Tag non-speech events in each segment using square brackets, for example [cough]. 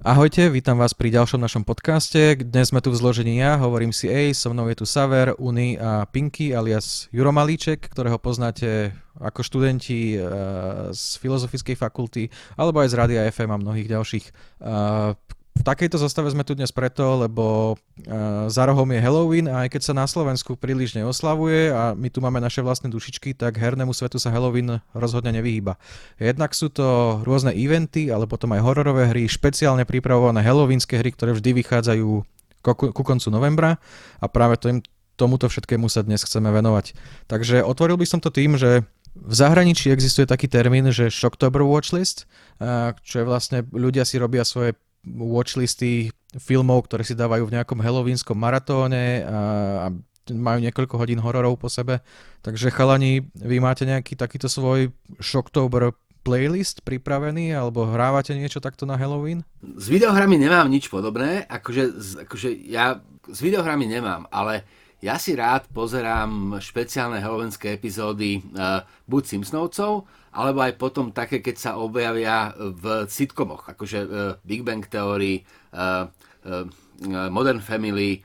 Ahojte, vítam vás pri ďalšom našom podcaste. Dnes sme tu v zložení ja, hovorím si Ej, so mnou je tu Saver, Uni a Pinky alias Juro Malíček, ktorého poznáte ako študenti uh, z Filozofickej fakulty alebo aj z Rádia FM a mnohých ďalších. V takejto zostave sme tu dnes preto, lebo uh, za rohom je Halloween a aj keď sa na Slovensku príliš neoslavuje a my tu máme naše vlastné dušičky, tak hernému svetu sa Halloween rozhodne nevyhýba. Jednak sú to rôzne eventy, ale potom aj hororové hry, špeciálne pripravované halloweenské hry, ktoré vždy vychádzajú ku, ku koncu novembra a práve tým, tomuto všetkému sa dnes chceme venovať. Takže otvoril by som to tým, že v zahraničí existuje taký termín, že Shocktober Watchlist, čo je vlastne, ľudia si robia svoje watchlisty filmov, ktoré si dávajú v nejakom halloweenskom maratóne a, a majú niekoľko hodín hororov po sebe. Takže chalani, vy máte nejaký takýto svoj Shocktober playlist pripravený, alebo hrávate niečo takto na Halloween? S videohrami nemám nič podobné, akože, akože ja s videohrami nemám, ale ja si rád pozerám špeciálne halloweenské epizódy uh, buď Simpsonovcov, alebo aj potom také, keď sa objavia v sitcomoch, akože uh, Big Bang Theory, uh, Modern Family,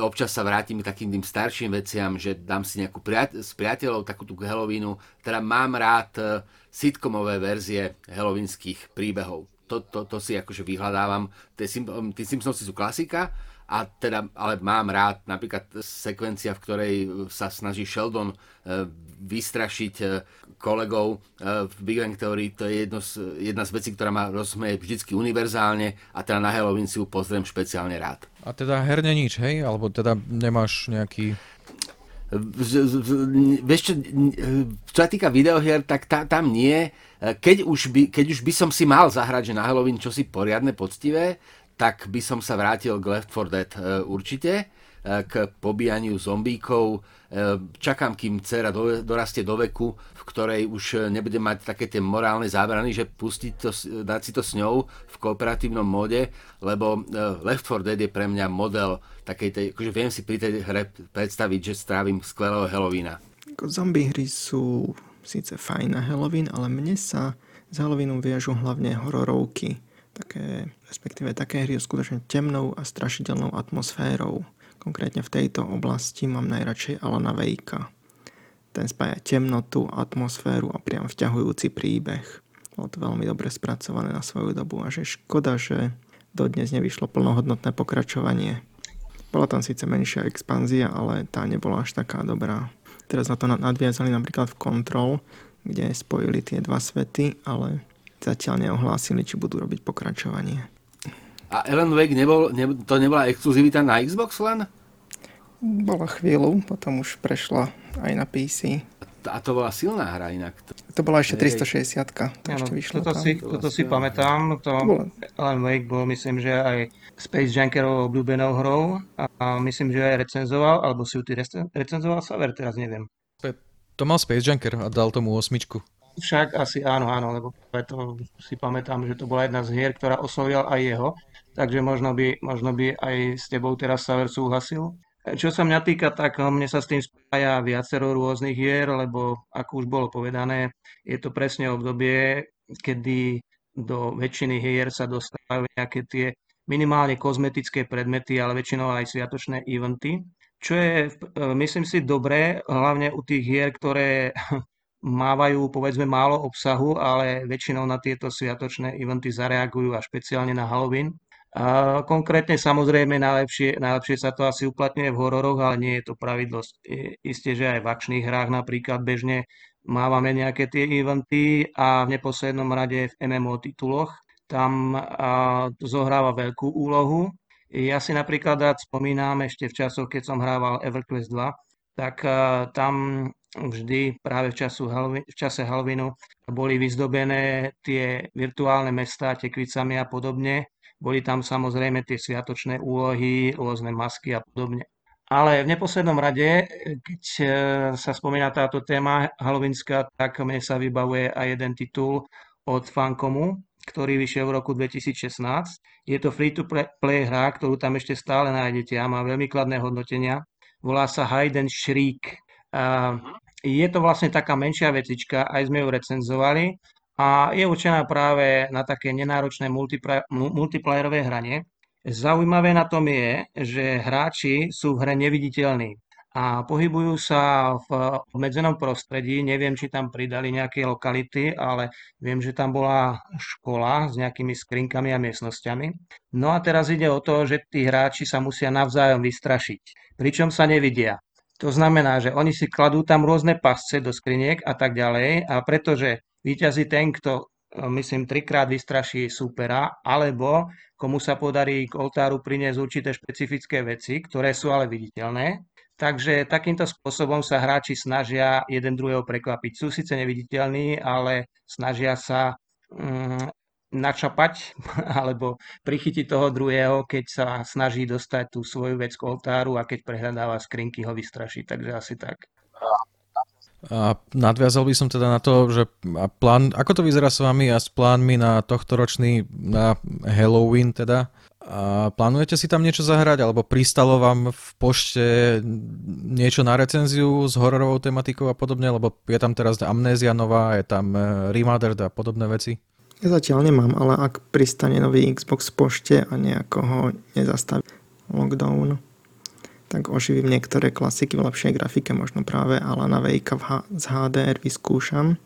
občas sa vrátim k takým tým starším veciam, že dám si nejakú priat- s priateľov takú tú Halloweenu, teda mám rád sitcomové verzie halloweenských príbehov. To, to, to si akože vyhľadávam. Tie, tí Simpsonsi sú klasika, a teda, ale mám rád napríklad sekvencia, v ktorej sa snaží Sheldon e, vystrašiť e, kolegov v Big Bang Theory. To je jedno z, jedna z vecí, ktorá ma rozsmeje vždycky univerzálne a teda na Halloween si ju pozriem špeciálne rád. A teda herne nič, hej? Alebo teda nemáš nejaký... Vieš čo, čo sa týka videohier, tak tá, tam nie. Keď už, by, keď už by som si mal zahrať, že na Halloween čo si poriadne, poctivé, tak by som sa vrátil k Left 4 Dead e, určite, e, k pobíjaniu zombíkov. E, čakám, kým dcera dorastie do veku, v ktorej už nebude mať také tie morálne zábrany, že pustiť to, dať si to s ňou v kooperatívnom móde, lebo Left 4 Dead je pre mňa model takej tej, akože viem si pri tej hre predstaviť, že strávim skvelého Halloweena. Zombie hry sú síce fajn na Halloween, ale mne sa s Halloweenom viažu hlavne hororovky také, respektíve také hry s skutočne temnou a strašidelnou atmosférou. Konkrétne v tejto oblasti mám najradšej Alana Vejka. Ten spája temnotu, atmosféru a priam vťahujúci príbeh. Bolo to veľmi dobre spracované na svoju dobu a že škoda, že dodnes nevyšlo plnohodnotné pokračovanie. Bola tam síce menšia expanzia, ale tá nebola až taká dobrá. Teraz na to nadviazali napríklad v Control, kde spojili tie dva svety, ale zatiaľ neohlásili, či budú robiť pokračovanie. A Ellen Wake nebol, ne, to nebola exkluzivita na Xbox len? Bola chvíľu, potom už prešla aj na PC. A to bola silná hra inak. To bola ešte 360 to ano, ešte vyšlo toto, si, toto si pamätám. To Alan Wake bol, myslím, že aj Space Junkerov obľúbenou hrou a, a myslím, že aj recenzoval, alebo si ju ty recenzoval Saver, teraz neviem. To mal Space Junker a dal tomu osmičku. Však asi áno, áno, lebo to si pamätám, že to bola jedna z hier, ktorá oslovila aj jeho, takže možno by, možno by aj s tebou teraz Saver súhlasil. Čo sa mňa týka, tak mne sa s tým spája viacero rôznych hier, lebo ako už bolo povedané, je to presne obdobie, kedy do väčšiny hier sa dostávajú nejaké tie minimálne kozmetické predmety, ale väčšinou aj sviatočné eventy. Čo je, myslím si, dobré, hlavne u tých hier, ktoré [laughs] mávajú povedzme málo obsahu, ale väčšinou na tieto sviatočné eventy zareagujú a špeciálne na Halloween. A konkrétne samozrejme najlepšie, najlepšie sa to asi uplatňuje v hororoch, ale nie je to pravidlo. Isté, že aj v akčných hrách napríklad bežne mávame nejaké tie eventy a v neposlednom rade v MMO tituloch. Tam zohráva veľkú úlohu. Ja si napríklad rád spomínam ešte v časoch, keď som hrával EverQuest 2, tak tam vždy práve v, času Halvi, v čase Halvinu boli vyzdobené tie virtuálne mestá tekvicami a podobne. Boli tam samozrejme tie sviatočné úlohy, rôzne masky a podobne. Ale v neposlednom rade, keď e, sa spomína táto téma halovinská, tak mne sa vybavuje aj jeden titul od Fancomu, ktorý vyšiel v roku 2016. Je to free-to-play hra, ktorú tam ešte stále nájdete a má veľmi kladné hodnotenia. Volá sa and Shriek. Je to vlastne taká menšia vecička, aj sme ju recenzovali a je určená práve na také nenáročné multiplayerové hranie. Zaujímavé na tom je, že hráči sú v hre neviditeľní a pohybujú sa v obmedzenom prostredí. Neviem, či tam pridali nejaké lokality, ale viem, že tam bola škola s nejakými skrinkami a miestnosťami. No a teraz ide o to, že tí hráči sa musia navzájom vystrašiť, pričom sa nevidia. To znamená, že oni si kladú tam rôzne pasce do skriniek a tak ďalej a pretože víťazí ten, kto myslím, trikrát vystraší supera, alebo komu sa podarí k oltáru priniesť určité špecifické veci, ktoré sú ale viditeľné, Takže takýmto spôsobom sa hráči snažia jeden druhého prekvapiť. Sú síce neviditeľní, ale snažia sa mm, načapať [laughs] alebo prichytiť toho druhého, keď sa snaží dostať tú svoju vec k oltáru a keď prehľadáva skrinky, ho vystraší. Takže asi tak. A nadviazal by som teda na to, že plán, ako to vyzerá s vami a s plánmi na tohto ročný na Halloween teda? A plánujete si tam niečo zahrať, alebo pristalo vám v pošte niečo na recenziu s hororovou tematikou a podobne, lebo je tam teraz Amnézia nová, je tam e, Remastered a podobné veci? Ja zatiaľ nemám, ale ak pristane nový Xbox v pošte a nejako ho nezastaví lockdown, tak oživím niektoré klasiky v lepšej grafike, možno práve Alana Wakea z HDR vyskúšam.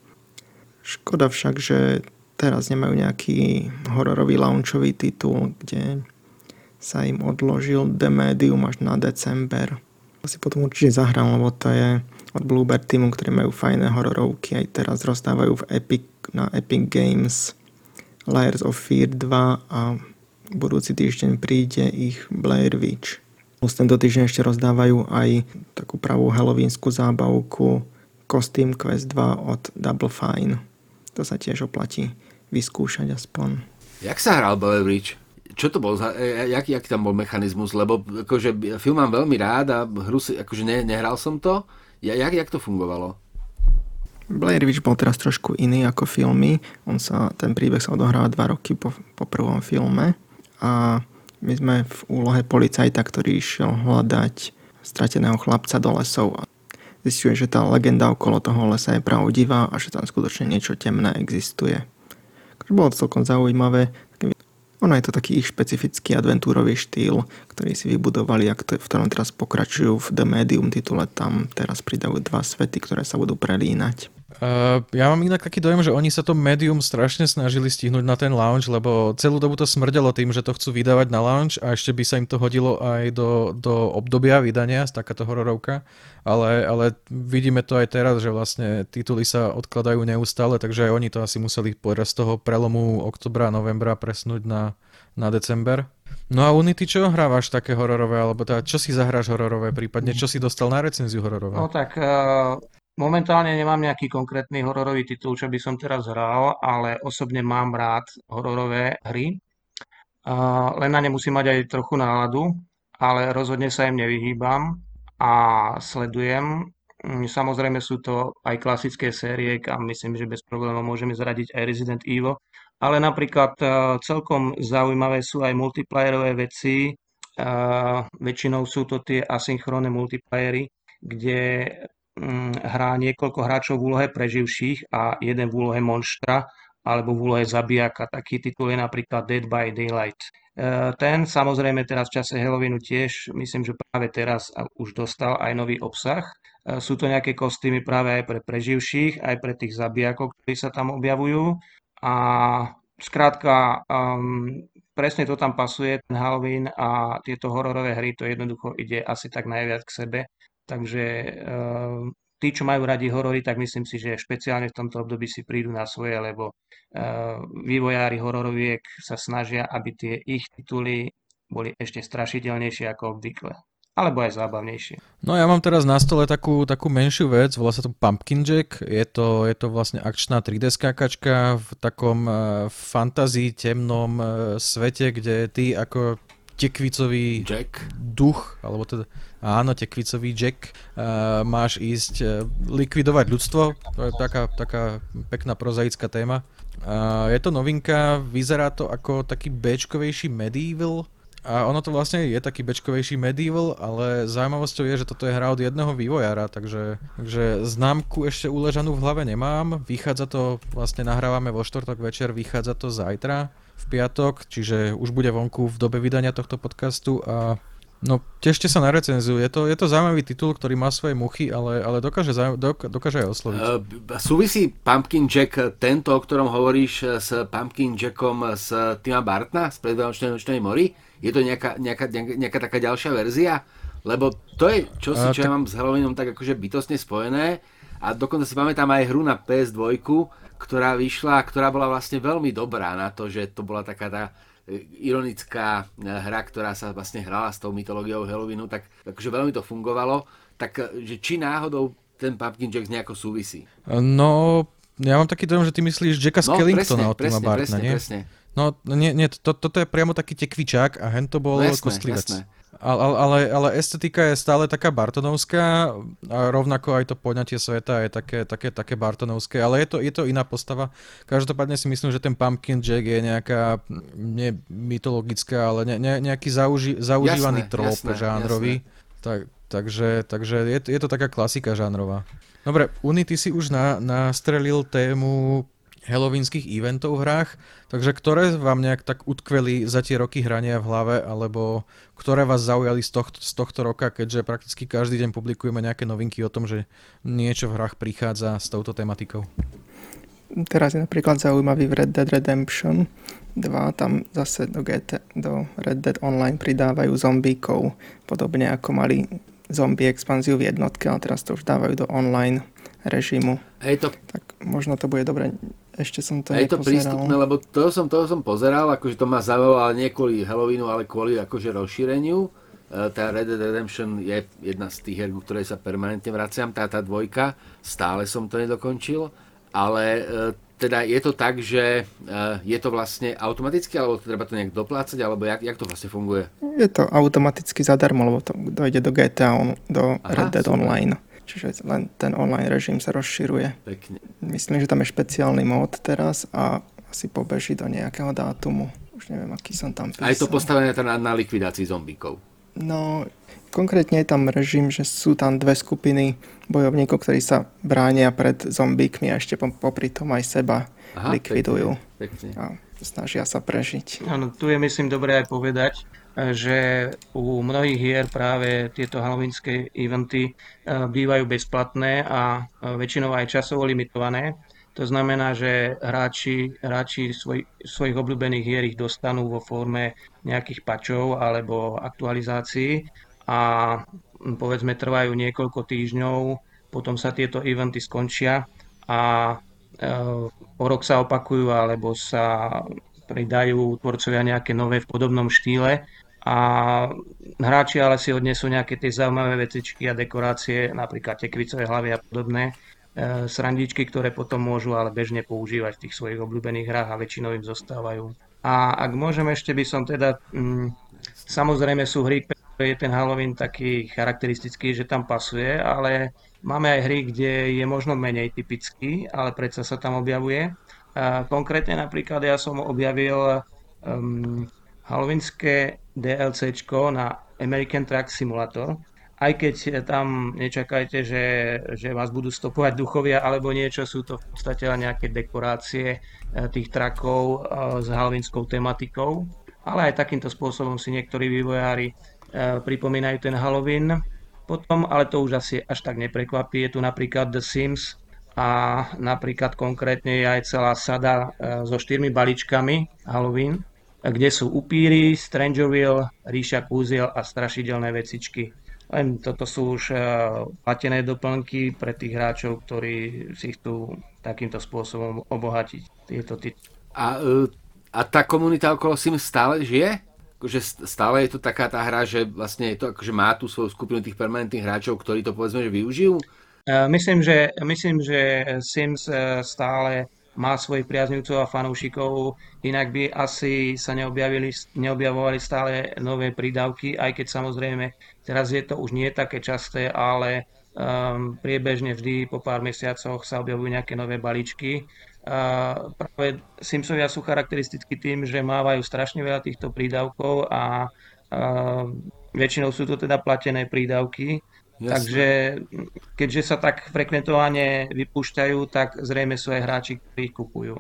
Škoda však, že teraz nemajú nejaký hororový launchový titul, kde sa im odložil The Medium až na december. To si potom určite zahrám, lebo to je od Bluebird Teamu, ktorí majú fajné hororovky. Aj teraz rozdávajú v Epic, na Epic Games Layers of Fear 2 a budúci týždeň príde ich Blair Witch. Plus tento týždeň ešte rozdávajú aj takú pravú halloweensku zábavku Costume Quest 2 od Double Fine. To sa tiež oplatí vyskúšať aspoň. Jak sa hral Bridge? Čo to bol? Za, e, jak, jak tam bol mechanizmus? Lebo akože, film mám veľmi rád a hru si, akože ne, nehral som to. Ja, jak, jak to fungovalo? Blair Witch bol teraz trošku iný ako filmy. On sa, ten príbeh sa odohráva dva roky po, po prvom filme a my sme v úlohe policajta, ktorý išiel hľadať strateného chlapca do lesov a zistuje, že tá legenda okolo toho lesa je pravdivá a že tam skutočne niečo temné existuje. Bolo to celkom zaujímavé. Ono je to taký ich špecifický adventúrový štýl, ktorý si vybudovali a v ktorom teraz pokračujú v The Medium titule. Tam teraz pridajú dva svety, ktoré sa budú prelínať. Uh, ja mám inak taký dojem, že oni sa to médium strašne snažili stihnúť na ten launch, lebo celú dobu to smrdelo tým, že to chcú vydávať na launch a ešte by sa im to hodilo aj do, do obdobia vydania, takáto hororovka. Ale, ale vidíme to aj teraz, že vlastne tituly sa odkladajú neustále, takže aj oni to asi museli z toho prelomu oktobra, novembra presnúť na, na december. No a Unity, čo hrávaš také hororové, alebo teda, čo si zahráš hororové, prípadne čo si dostal na recenziu hororové? No tak uh, Momentálne nemám nejaký konkrétny hororový titul, čo by som teraz hral, ale osobne mám rád hororové hry. len na ne musím mať aj trochu náladu, ale rozhodne sa im nevyhýbam a sledujem. Mm, samozrejme sú to aj klasické série, kam myslím, že bez problémov môžeme zradiť aj Resident Evil, ale napríklad e, celkom zaujímavé sú aj multiplayerové veci. E, väčšinou sú to tie asynchrónne multiplayery, kde hrá niekoľko hráčov v úlohe preživších a jeden v úlohe monštra alebo v úlohe zabijaka. Taký titul je napríklad Dead by Daylight. E, ten samozrejme teraz v čase Halloweenu tiež, myslím, že práve teraz už dostal aj nový obsah. E, sú to nejaké kostýmy práve aj pre preživších, aj pre tých zabijakov, ktorí sa tam objavujú. A skrátka, um, presne to tam pasuje, ten Halloween a tieto hororové hry, to jednoducho ide asi tak najviac k sebe. Takže ehm, tí, čo majú radi horory, tak myslím si, že špeciálne v tomto období si prídu na svoje, lebo ehm, vývojári hororoviek sa snažia, aby tie ich tituly boli ešte strašidelnejšie ako obvykle. Alebo aj zábavnejšie. No ja mám teraz na stole takú, takú menšiu vec, volá sa to Pumpkin Jack. Je to, je to vlastne akčná 3D skákačka v takom uh, fantazii temnom uh, svete, kde ty ako tekvicový Jack. duch, alebo teda áno, tekvicový Jack, uh, máš ísť uh, likvidovať ľudstvo, to je taká, taká pekná prozaická téma. Uh, je to novinka, vyzerá to ako taký b medieval, A ono to vlastne je taký bečkovejší medieval, ale zaujímavosťou je, že toto je hra od jedného vývojára, takže, takže známku ešte uležanú v hlave nemám. Vychádza to, vlastne nahrávame vo štvrtok večer, vychádza to zajtra v piatok, čiže už bude vonku v dobe vydania tohto podcastu a No, tešte sa na recenziu. Je to, je to zaujímavý titul, ktorý má svoje muchy, ale, ale dokáže, dok, dokáže aj osloviť. Uh, súvisí Pumpkin Jack tento, o ktorom hovoríš, s Pumpkin Jackom z Tima Bartna z Predvánočnej mori? Je to nejaká, nejaká, nejaká, nejaká taká ďalšia verzia? Lebo to je čosi, čo ja mám s Halloweenom tak akože bytostne spojené. A dokonca si pamätám aj hru na PS2, ktorá vyšla, ktorá bola vlastne veľmi dobrá na to, že to bola taká tá ironická eh, hra, ktorá sa vlastne hrala s tou mytológiou Halloweenu, tak akože veľmi to fungovalo. Tak eh, že či náhodou ten Pumpkin Jack nejako súvisí? No, ja mám taký dojem, že ty myslíš Jacka no, Skellingtona od Tima Bartna, nie? Presne. No, nie, nie to, toto je priamo taký tekvičák a hen to bol no, jasné, kostlivec. Jasné. Ale, ale, ale estetika je stále taká Bartonovská a rovnako aj to poňatie sveta je také, také, také Bartonovské, ale je to, je to iná postava. Každopádne si myslím, že ten Pumpkin Jack je nejaká, nie mytologická, ale ne, ne, nejaký zauži, zaužívaný jasné, trop jasné, žánrový. Jasné. Tak, takže takže je, je to taká klasika žánrová. Dobre, Unity si už na, nastrelil tému halloweenských eventov v hrách, takže ktoré vám nejak tak utkveli za tie roky hrania v hlave, alebo ktoré vás zaujali z tohto, z tohto roka, keďže prakticky každý deň publikujeme nejaké novinky o tom, že niečo v hrách prichádza s touto tematikou? Teraz je napríklad zaujímavý v Red Dead Redemption 2, tam zase do, GT, do Red Dead Online pridávajú zombíkov, podobne ako mali zombie expanziu v jednotke, ale teraz to už dávajú do online režimu. Hej to... Tak možno to bude dobre ešte som to Je to prístupné, lebo to som, to som pozeral, akože to ma zaujalo, ale nie kvôli Halloweenu, ale kvôli akože rozšíreniu. E, tá Red Dead Redemption je jedna z tých her, ku ktorej sa permanentne vraciam, tá, tá dvojka, stále som to nedokončil, ale e, teda je to tak, že e, je to vlastne automaticky, alebo to treba to nejak doplácať, alebo jak, jak to vlastne funguje? Je to automaticky zadarmo, lebo to dojde do GTA, do Aha, Red Dead super. Online. Čiže len ten online režim sa rozširuje. Pekne. Myslím, že tam je špeciálny mód teraz a asi pobeží do nejakého dátumu. Už neviem, aký som tam písal. A je to postavené na, na likvidácii zombíkov? No, konkrétne je tam režim, že sú tam dve skupiny bojovníkov, ktorí sa bránia pred zombíkmi a ešte popri tom aj seba Aha, likvidujú. Pekne, pekne. A snažia sa prežiť. Áno, tu je myslím dobré aj povedať, že u mnohých hier práve tieto halloweenské eventy eh, bývajú bezplatné a eh, väčšinou aj časovo limitované. To znamená, že hráči, hráči svoj, svojich obľúbených hier ich dostanú vo forme nejakých pačov alebo aktualizácií a povedzme trvajú niekoľko týždňov, potom sa tieto eventy skončia a e, o rok sa opakujú alebo sa pridajú tvorcovia nejaké nové v podobnom štýle a hráči ale si odnesú nejaké tie zaujímavé vecičky a dekorácie, napríklad tekvicové hlavy a podobné e, srandičky, ktoré potom môžu ale bežne používať v tých svojich obľúbených hrách a väčšinou im zostávajú. A ak môžem ešte by som teda, mm, samozrejme sú hry, ktoré je ten Halloween taký charakteristický, že tam pasuje, ale máme aj hry, kde je možno menej typický, ale predsa sa tam objavuje. A konkrétne napríklad ja som objavil um, halloweenské DLCčko na American Truck Simulator. Aj keď tam nečakajte, že, že vás budú stopovať duchovia alebo niečo, sú to v podstate len nejaké dekorácie eh, tých trakov eh, s halloweenskou tematikou. Ale aj takýmto spôsobom si niektorí vývojári eh, pripomínajú ten Halloween. Potom, ale to už asi až tak neprekvapí, je tu napríklad The Sims a napríklad konkrétne je aj celá sada so štyrmi balíčkami Halloween kde sú upíry, Strangerville, ríša kúziel a strašidelné vecičky. Len toto sú už eh, platené doplnky pre tých hráčov, ktorí si chcú takýmto spôsobom obohatiť tieto tituly. A, eh, a tá komunita okolo Sims stále žije? Akože stále je to taká tá hra, že vlastne je to, akože má tú svoju skupinu tých permanentných hráčov, ktorí to povedzme, že využijú? Eh, myslím, že, myslím, že Sims stále má svojich priaznivcov a fanúšikov, inak by asi sa neobjavili, neobjavovali stále nové prídavky, aj keď samozrejme teraz je to už nie také časté, ale um, priebežne vždy po pár mesiacoch sa objavujú nejaké nové balíčky. Uh, práve Simpsovia sú charakteristickí tým, že mávajú strašne veľa týchto prídavkov a A väčšinou sú to teda platené prídavky, Jasne. takže keďže sa tak frekventovane vypúšťajú, tak zrejme sú aj hráči, ktorí ich kupujú.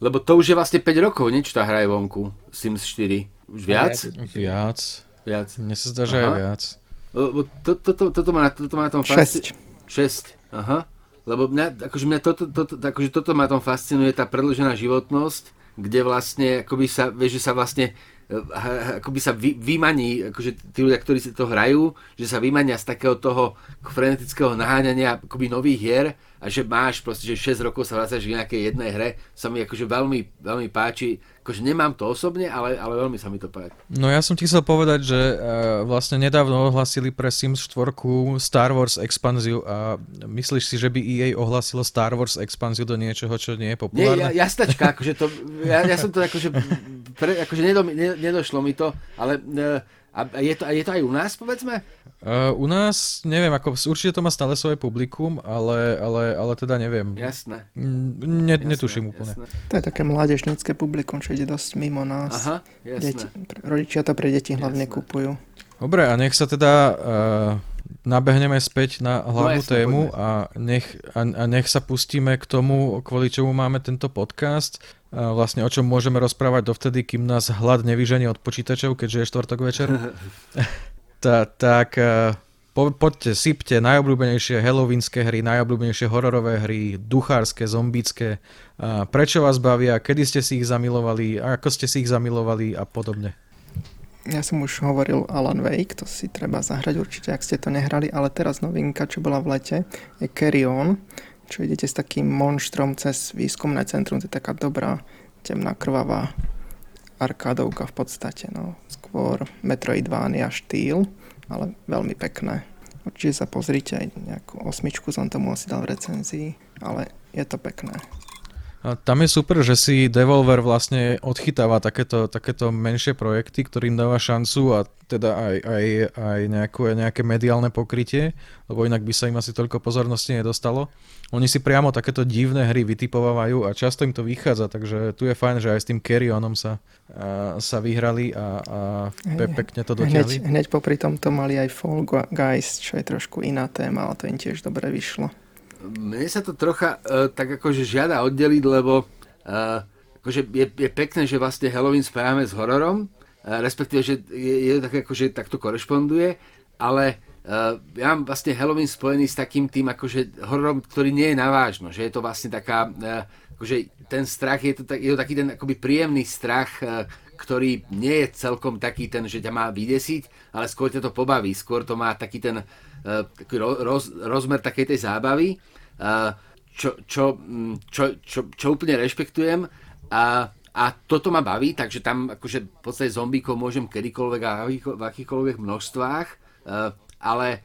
Lebo to už je vlastne 5 rokov, nič tá hraje vonku, Sims 4. Už viac? Viac. Viac. Mne sa zdá, že aj viac. Lebo to, to, to, toto, má, toto má na tom fasci... 6. 6, aha. Lebo mňa, akože mňa toto, toto, akože toto ma tom fascinuje, tá predlžená životnosť, kde vlastne, akoby sa, vieš, že sa vlastne akoby sa vy, vymaní, akože tí ľudia, ktorí si to hrajú, že sa vymania z takého toho frenetického naháňania akoby nových hier a že máš proste, že 6 rokov sa vracaš v nejakej jednej hre, sa mi akože veľmi, veľmi páči. Akože nemám to osobne, ale, ale veľmi sa mi to páči. No ja som ti chcel povedať, že uh, vlastne nedávno ohlasili pre Sims 4 Star Wars expanziu a myslíš si, že by EA ohlasilo Star Wars expanziu do niečoho, čo nie je populárne? Nie, ja, jasnačka, akože to, ja, ja som to akože, pre, akože nedo, ne, nedošlo mi to, ale uh, a je to, a je to aj u nás, povedzme? Uh, u nás, neviem, ako určite to má stále svoje publikum, ale, ale, ale teda neviem. Jasné. Ne, jasné netuším úplne. Jasné. To je také mládežnícke publikum, čo ide dosť mimo nás. Aha, jasné. Deti, rodičia to pre deti hlavne jasné. kupujú. Dobre, a nech sa teda uh, nabehneme späť na hlavnú no, tému a nech, a, a nech sa pustíme k tomu, kvôli čomu máme tento podcast vlastne o čom môžeme rozprávať dovtedy, kým nás hlad nevyženie od počítačov, keďže je štvrtok večer. [laughs] [laughs] Ta, tak e, po, poďte, sypte najobľúbenejšie halloweenské hry, najobľúbenejšie hororové hry, duchárske, zombické, prečo vás bavia, kedy ste si ich zamilovali, ako ste si ich zamilovali a podobne. Ja som už hovoril Alan Wake, to si treba zahrať určite, ak ste to nehrali, ale teraz novinka, čo bola v lete, je Carry On čo idete s takým monštrom cez výskumné centrum, to je taká dobrá, temná, krvavá arkádovka v podstate, no. Skôr Metroidvania štýl, ale veľmi pekné. Určite sa pozrite, aj nejakú osmičku som tomu asi dal v recenzii, ale je to pekné. A tam je super, že si Devolver vlastne odchytáva takéto, takéto menšie projekty, ktorým dáva šancu a teda aj, aj, aj nejakú, nejaké mediálne pokrytie, lebo inak by sa im asi toľko pozornosti nedostalo. Oni si priamo takéto divné hry vytipovávajú a často im to vychádza, takže tu je fajn, že aj s tým Carrionom sa, a, sa vyhrali a, a pe, pekne to dotiahli. Hneď, hneď popri tomto mali aj Fall Guys, čo je trošku iná téma, ale to im tiež dobre vyšlo mne sa to trocha uh, tak akože žiada oddeliť, lebo uh, akože je, je pekné, že vlastne Halloween spájame s hororom, uh, respektíve, že je, je tak akože takto korešponduje, ale uh, ja mám vlastne Halloween spojený s takým tým akože hororom, ktorý nie je navážno, že je to vlastne taká, uh, akože ten strach, je to, tak, je to taký ten akoby príjemný strach, uh, ktorý nie je celkom taký ten, že ťa má vydesiť, ale skôr ťa to pobaví, skôr to má taký ten uh, roz, rozmer takej tej zábavy čo, čo, mm, čo, čo, čo úplne rešpektujem a, a toto ma baví, takže tam akože v podstate zombíkov môžem kedykoľvek a v akýchkoľvek množstvách, ale e,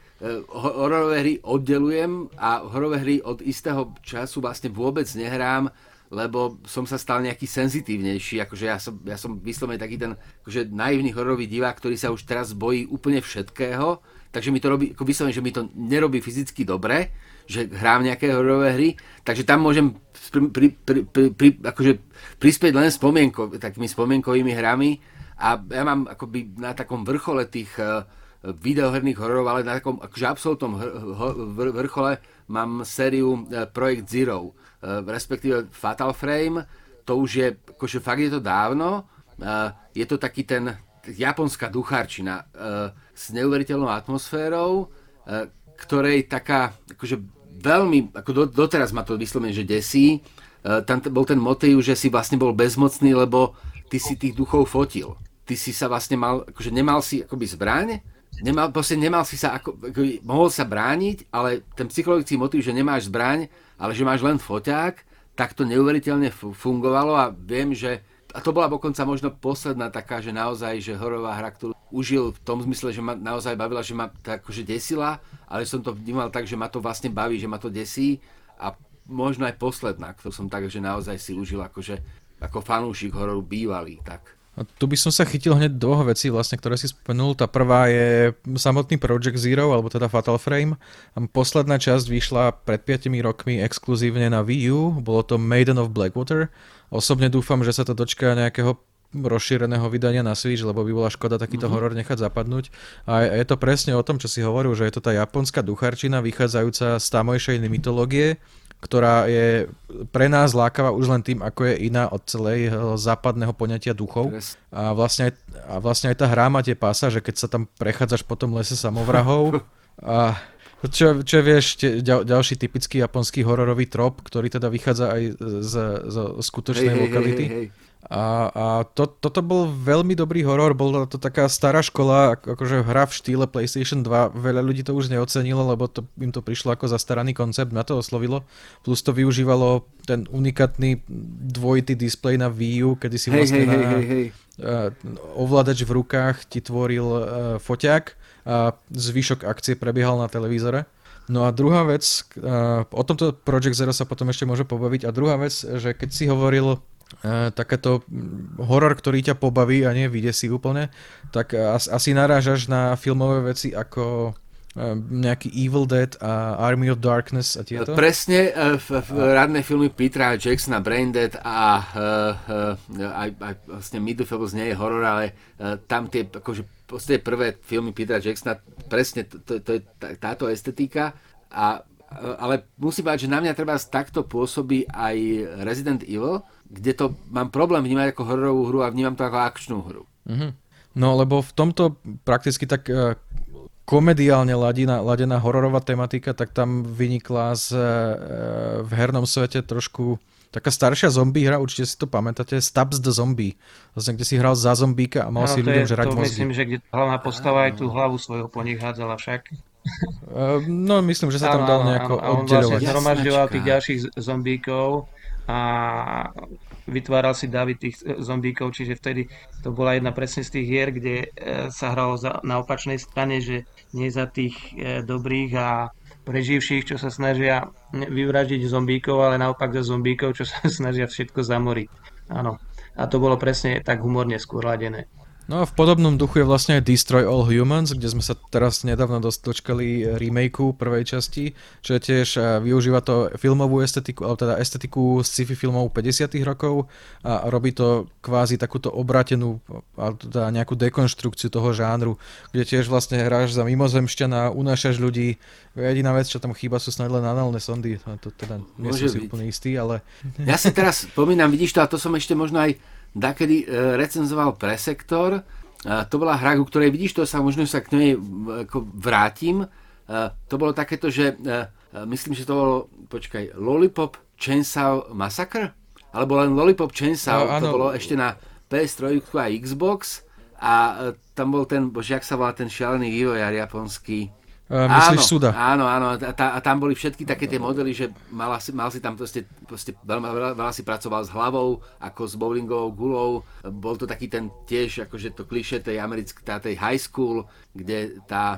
hororové hry oddelujem a hororové hry od istého času vlastne vôbec nehrám, lebo som sa stal nejaký senzitívnejší, akože ja som, ja som vyslovene taký ten akože naivný hororový divák, ktorý sa už teraz bojí úplne všetkého, takže mi to robí, ako vyslovene, že mi to nerobí fyzicky dobre, že hrám nejaké hororové hry, takže tam môžem pri, pri, pri, pri, pri, akože prispieť len spomienko, takými spomienkovými hrami. A ja mám akoby na takom vrchole tých uh, videoherných hororov, ale na takom akože absolútnom vrchole mám sériu uh, Projekt Zero, uh, respektíve Fatal Frame, to už je, akože fakt je to dávno, je to taký ten japonská duchárčina s neuveriteľnou atmosférou, uh, ktorej taká akože veľmi, ako do, doteraz ma to vyslovene, že desí. Uh, tam bol ten motív, že si vlastne bol bezmocný, lebo ty si tých duchov fotil. Ty si sa vlastne mal, akože nemal si akoby zbraň, nemal, proste nemal si sa, ako, ako, mohol sa brániť, ale ten psychologický motív, že nemáš zbraň, ale že máš len foťák, tak to neuveriteľne fungovalo a viem, že a to bola dokonca možno posledná taká, že naozaj, že horová hra, ktorú užil v tom zmysle, že ma naozaj bavila, že ma tak akože desila, ale som to vnímal tak, že ma to vlastne baví, že ma to desí a možno aj posledná, ktorú som tak, že naozaj si užil akože ako fanúšik hororu bývalý, tak. A tu by som sa chytil hneď dvoch vecí, vlastne, ktoré si spomenul. Tá prvá je samotný Project Zero, alebo teda Fatal Frame. Posledná časť vyšla pred 5 rokmi exkluzívne na Wii U. Bolo to Maiden of Blackwater. Osobne dúfam, že sa to dočká nejakého rozšíreného vydania na Switch, lebo by bola škoda takýto Mhm. horor nechať zapadnúť. A je to presne o tom, čo si hovoril, že je to tá japonská ducharčina vychádzajúca z tamojšej mytológie, ktorá je pre nás lákavá už len tým, ako je iná od celej západného poňatia duchov. A vlastne, aj, a vlastne aj tá hra má tie pásaže, keď sa tam prechádzaš po tom lese samovrahov. [laughs] A čo, čo vieš, ďal, ďalší typický japonský hororový trop, ktorý teda vychádza aj z, z skutočnej hej, hej, lokality. hej, hej. A, a to, toto bol veľmi dobrý horor, bola to taká stará škola, ako- akože hra v štýle PlayStation 2, veľa ľudí to už neocenilo, lebo to, im to prišlo ako zastaraný koncept, mňa to oslovilo, plus to využívalo ten unikátny dvojitý displej na Wii U, kedy si Hej, vlastne hej, na, hej, hej, hej. eh, ovládač v rukách ti tvoril uh, foťák a zvyšok akcie prebiehal na televízore. No a druhá vec, uh, o tomto Project Zero sa potom ešte môže pobaviť. A druhá vec, že keď si hovoril uh, takéto mm, horor, ktorý ťa pobaví a nie si úplne, tak as, asi narážaš na filmové veci ako uh, nejaký Evil Dead a Army of Darkness a tieto. Presne uh, v, v radné filmy Petra Jacksona Braindead a uh, uh, aj, aj vlastne Midfield nie je horor, ale tam tie akože proste prvé filmy Petra Jacksona, presne to, to, je tá, táto estetika a ale musím povedať, že na mňa treba takto pôsobí aj Resident Evil, kde to mám problém vnímať ako hororovú hru a vnímam to ako akčnú hru. Mhm. No lebo v tomto prakticky tak eh, komediálne ladená, ladená hororová tematika, tak tam vynikla z, eh, v hernom svete trošku taká staršia zombie hra, určite si to pamätáte, Stabs the Zombie, vlastne kde si hral za zombíka a mal Áno, si ľuďom je, žrať to mozgy. myslím, že kde hlavná postava aj tú hlavu svojho po nich hádzala však. Eh, No myslím, že sa tam dal nejako áno. A on vlastne zhromažďoval tých ďalších zombíkov a vytváral si davy tých e, zombíkov, čiže vtedy to bola jedna presne z tých hier, kde e, sa hralo za, na opačnej strane, že nie za tých e, dobrých a preživších, čo sa snažia vyvraždiť zombíkov, ale naopak za zombíkov, čo sa [laughs] snažia všetko zamoriť. Áno. A to bolo presne tak humorne skôr ladené. No a v podobnom duchu je vlastne aj Destroy All Humans, kde sme sa teraz nedávno dosť dočkali remakeu prvej časti, čo je tiež eh, využíva to filmovú estetiku, alebo teda estetiku sci-fi filmov 50 rokov a robí to kvázi takúto obratenú, alebo teda nejakú dekonštrukciu toho žánru, kde tiež vlastne hráš za mimozemšťana, unášaš ľudí. Jediná vec, čo tam chýba, sú snad len análne sondy, to teda nie som si byť. úplne istý, ale Ja si teraz spomínam, vidíš to, a to som ešte možno aj dakedy e, recenzoval pre sektor. A to bola hra, ku ktorej vidíš to, sa možno sa k nej ako vrátim. To bolo takéto, že e, e, myslím, že to bolo, počkaj, Lollipop Chainsaw Massacre? Alebo len Lollipop Chainsaw, No, áno. to bolo ešte na PS3 a Xbox. A e, tam bol ten, bože, jak sa volá ten šialený vývojár japonský. Uh, myslíš áno, Suda. Áno, áno, a, tá, a tam boli všetky také tie modely, že mal si, mal si tam proste, proste veľa, veľa, veľa si pracoval s hlavou, ako s bowlingovou gulou. Bol to taký ten tiež, akože to kliše tej americkej, tá, tej high school, kde tá,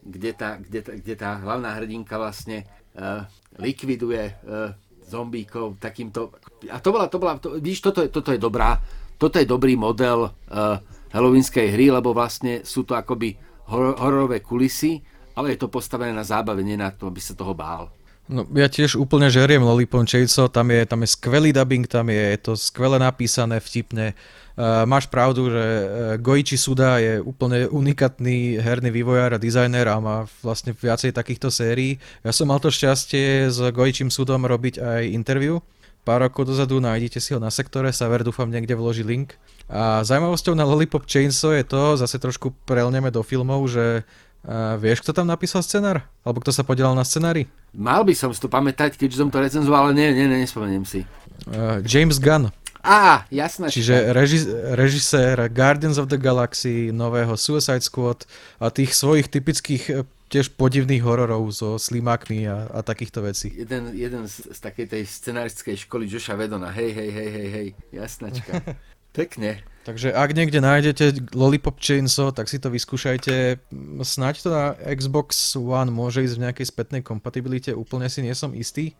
kde tá, kde tá, kde tá hlavná hrdinka vlastne uh, likviduje uh, zombíkov takýmto... A to bola, to bola, to, vidíš, toto je, toto je dobrá, toto je dobrý model uh, halloweenskej hry, lebo vlastne sú to akoby horor, hororové kulisy, ale je to postavené na zábave, nie na to, aby sa toho bál. No, ja tiež úplne žeriem Lollipop Chainsaw, tam je, tam je skvelý dubbing, tam je, je to skvele napísané, vtipne. Uh, máš pravdu, že uh, Goichi Suda je úplne unikátny herný vývojár a dizajner a má vlastne viacej takýchto sérií. Ja som mal to šťastie s Goichim Sudom robiť aj interview. Pár rokov dozadu nájdete si ho na sektore, Saver dúfam niekde vloží link. A zaujímavosťou na Lollipop Chainsaw je to, zase trošku prelneme do filmov, že uh, vieš, kto tam napísal scenár? Alebo kto sa podielal na scenári? Mal by som si to pamätať, keďže som to recenzoval, ale nie, nie, nie nespomeniem si. Uh, James Gunn, Á, jasné. čiže reži- režisér Guardians of the Galaxy, nového Suicide Squad a tých svojich typických eh, tiež podivných hororov so slimákmi a, a takýchto vecí. Jeden, jeden z, z takej tej scenaristickej školy Josha Vedona. Hej, hej, hej, hej, hej, jasnačka. [laughs] Pekne. Takže ak niekde nájdete Lollipop Chainsaw, tak si to vyskúšajte. Snaď to na Xbox One môže ísť v nejakej spätnej kompatibilite, úplne si nie som istý.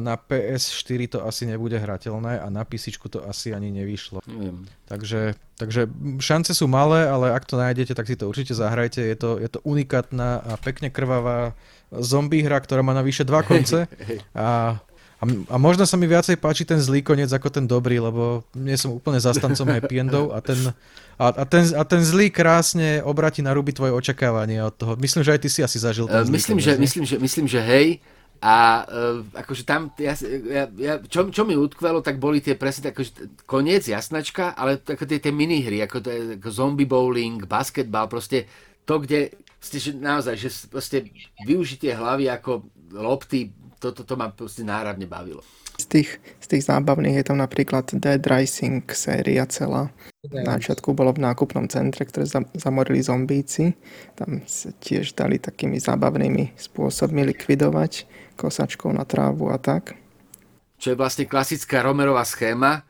Na PS4 to asi nebude hrateľné a na PC to asi ani nevyšlo. Neviem. Takže, takže šance sú malé, ale ak to nájdete, tak si to určite zahrajte. Je to, je to unikátna a pekne krvavá zombie hra, ktorá má navyše dva konce [laughs] a, A, a možno sa mi viacej páči ten zlý koniec ako ten dobrý, lebo nie som úplne zastancom happy endov a ten, a, a, ten, a ten zlý krásne obratí na ruby tvoje očakávanie od toho. Myslím, že aj ty si asi zažil ten uh, myslím, koniec, že, myslím, že, myslím, že hej. A uh, akože tam, ja, ja, ja, čo, čo mi utkvelo, tak boli tie presne, akože koniec, jasnačka, ale ako tie, tie minihry, ako, to ako zombie bowling, basketbal, proste to, kde ste, že naozaj, že proste využitie hlavy ako lopty, toto to, to ma proste náravne bavilo. Z tých, z tých zábavných je tam napríklad Dead Rising séria celá. Na začiatku bolo v nákupnom centre, ktoré zamorili zombíci. Tam sa tiež dali takými zábavnými spôsobmi likvidovať kosačkou na trávu a tak. Čo je vlastne klasická Romerová schéma,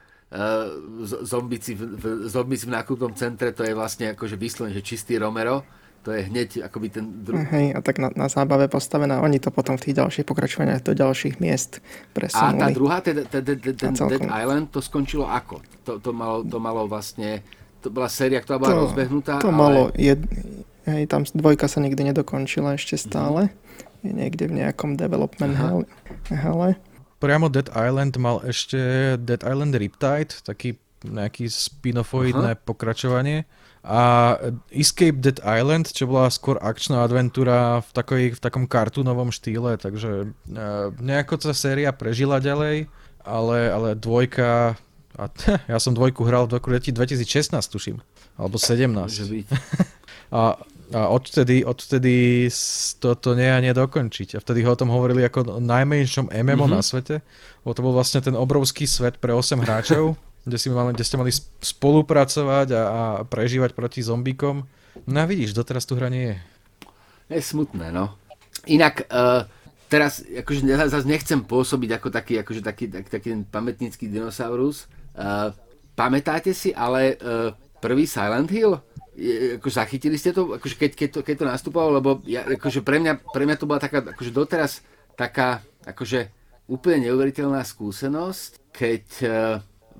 zombici v, v, zombici v nákupnom centre, to je vlastne akože vyslovene, že čistý Romero. To je hneď akoby ten druhý. Hej, a tak na, na zábave postavená. Oni to potom v tých ďalších pokračovaniach do ďalších miest presunuli. A tá druhá, ten, ten, ten, ten Dead Island, to skončilo ako? To, to, malo, to malo vlastne, to bola séria, ktorá bola to, rozbehnutá. To ale... malo, jed, hej, tam dvojka sa nikdy nedokončila ešte stále. Mm-hmm je niekde v nejakom development hale. hale. Priamo Dead Island mal ešte Dead Island Riptide, taký nejaký spin-offoidné Aha. pokračovanie. A Escape Dead Island, čo bola skôr akčná adventúra v, takoj, v takom kartúnovom štýle, takže uh, nejako sa séria prežila ďalej, ale, ale dvojka, a [laughs] ja som dvojku hral v roku 2016 tuším, alebo 17. [laughs] a a odtedy, odtedy to, to nie a nie dokončiť. A vtedy ho o tom hovorili ako najmenšom MMO mm-hmm. na svete. Bo to bol vlastne ten obrovský svet pre 8 hráčov, [laughs] kde, si mali, kde ste mali spolupracovať a, a prežívať proti zombíkom. No a vidíš, doteraz tu hra nie je. Je smutné, no. Inak, uh, teraz, akože ja zase nechcem pôsobiť ako taký, akože taký, taký, taký pamätnícky dinosaurus. Uh, pamätáte si ale uh, prvý Silent Hill? ako zachytili ste to, akože keď, keď, to, keď to nastupovalo, lebo ja, akože pre, mňa, pre mňa to bola taká, akože doteraz taká, akože úplne neuveriteľná skúsenosť, keď uh,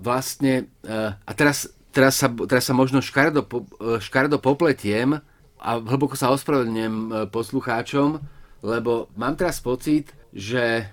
vlastne, uh, a teraz, teraz, sa, teraz sa možno škardo, uh, škardo popletiem a hlboko sa ospravedlňujem uh, poslucháčom, lebo mám teraz pocit, že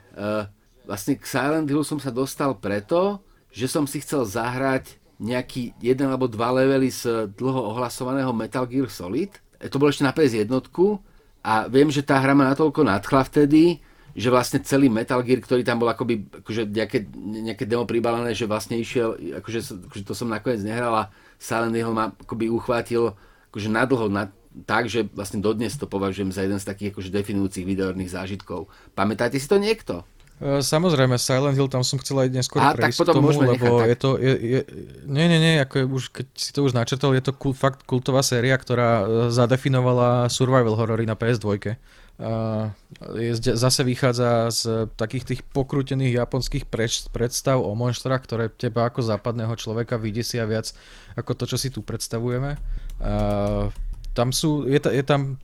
vlastne k Silent Hillu som sa dostal preto, že som si chcel zahrať nejaký jeden alebo dva levely z dlho ohlasovaného Metal Gear Solid. To bolo ešte na PS jednotku a viem, že tá hra ma natoľko nadchla vtedy, že vlastne celý Metal Gear, ktorý tam bol akoby akože nejaké, nejaké demo pribalené, že vlastne išiel, akože, akože to som nakoniec nehral a Silent Hill ma akoby uchvátil akože nadlho, na, tak, že vlastne dodnes to považujem za jeden z takých akože definujúcich videórnych zážitkov. Pamätáte si to niekto? E, samozrejme, Silent Hill, tam som chcel aj neskôr a, prejsť tak tomu, lebo nechať, je to... Je, je, nie, nie, nie, ako je už, keď si to už načrtol, je to kul, fakt kultová séria, ktorá e, zadefinovala survival horory na PS2. Je, zase vychádza z takých tých pokrútených japonských predstav o monštrách, ktoré teba ako západného človeka vydesia viac ako to, čo si tu predstavujeme. A tam sú, je, je tam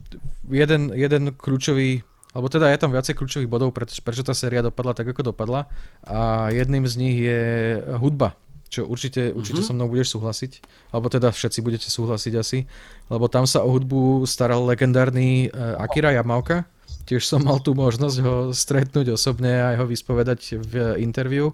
jeden, jeden kľúčový lebo teda je tam viacej kľúčových bodov, preč, prečo tá séria dopadla tak, ako dopadla. A jedným z nich je hudba, čo určite, určite mm-hmm. so mnou budeš súhlasiť. Alebo teda všetci budete súhlasiť asi. Lebo tam sa o hudbu staral legendárny uh, Akira Yamaoka. Tiež som mal tú možnosť ho stretnúť osobne a ho vyspovedať v interviu.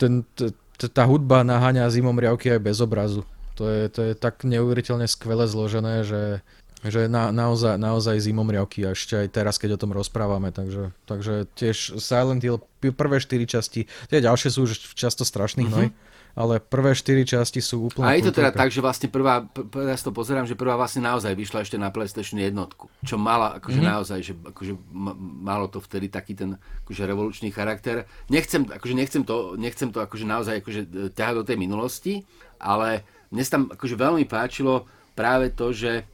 Ten, t, tá hudba naháňa zimom riavky aj bez obrazu. To je, to je tak neuveriteľne skvele zložené, že že na, naozaj, naozaj zimom riavky a ešte aj teraz, keď o tom rozprávame, takže, takže tiež Silent Hill, prvé štyri časti, tie ďalšie sú už často strašný hnoj, mm-hmm. ale prvé štyri časti sú úplne... A je to teda tak, že vlastne prvá, ja to pozerám, že prvá vlastne naozaj vyšla ešte na PlayStation jednotku, čo mala akože mm-hmm. naozaj, že akože malo to vtedy taký ten akože revolučný charakter. Nechcem, akože nechcem to, nechcem to akože naozaj akože e, ťahať do tej minulosti, ale mne sa tam akože veľmi páčilo práve to, že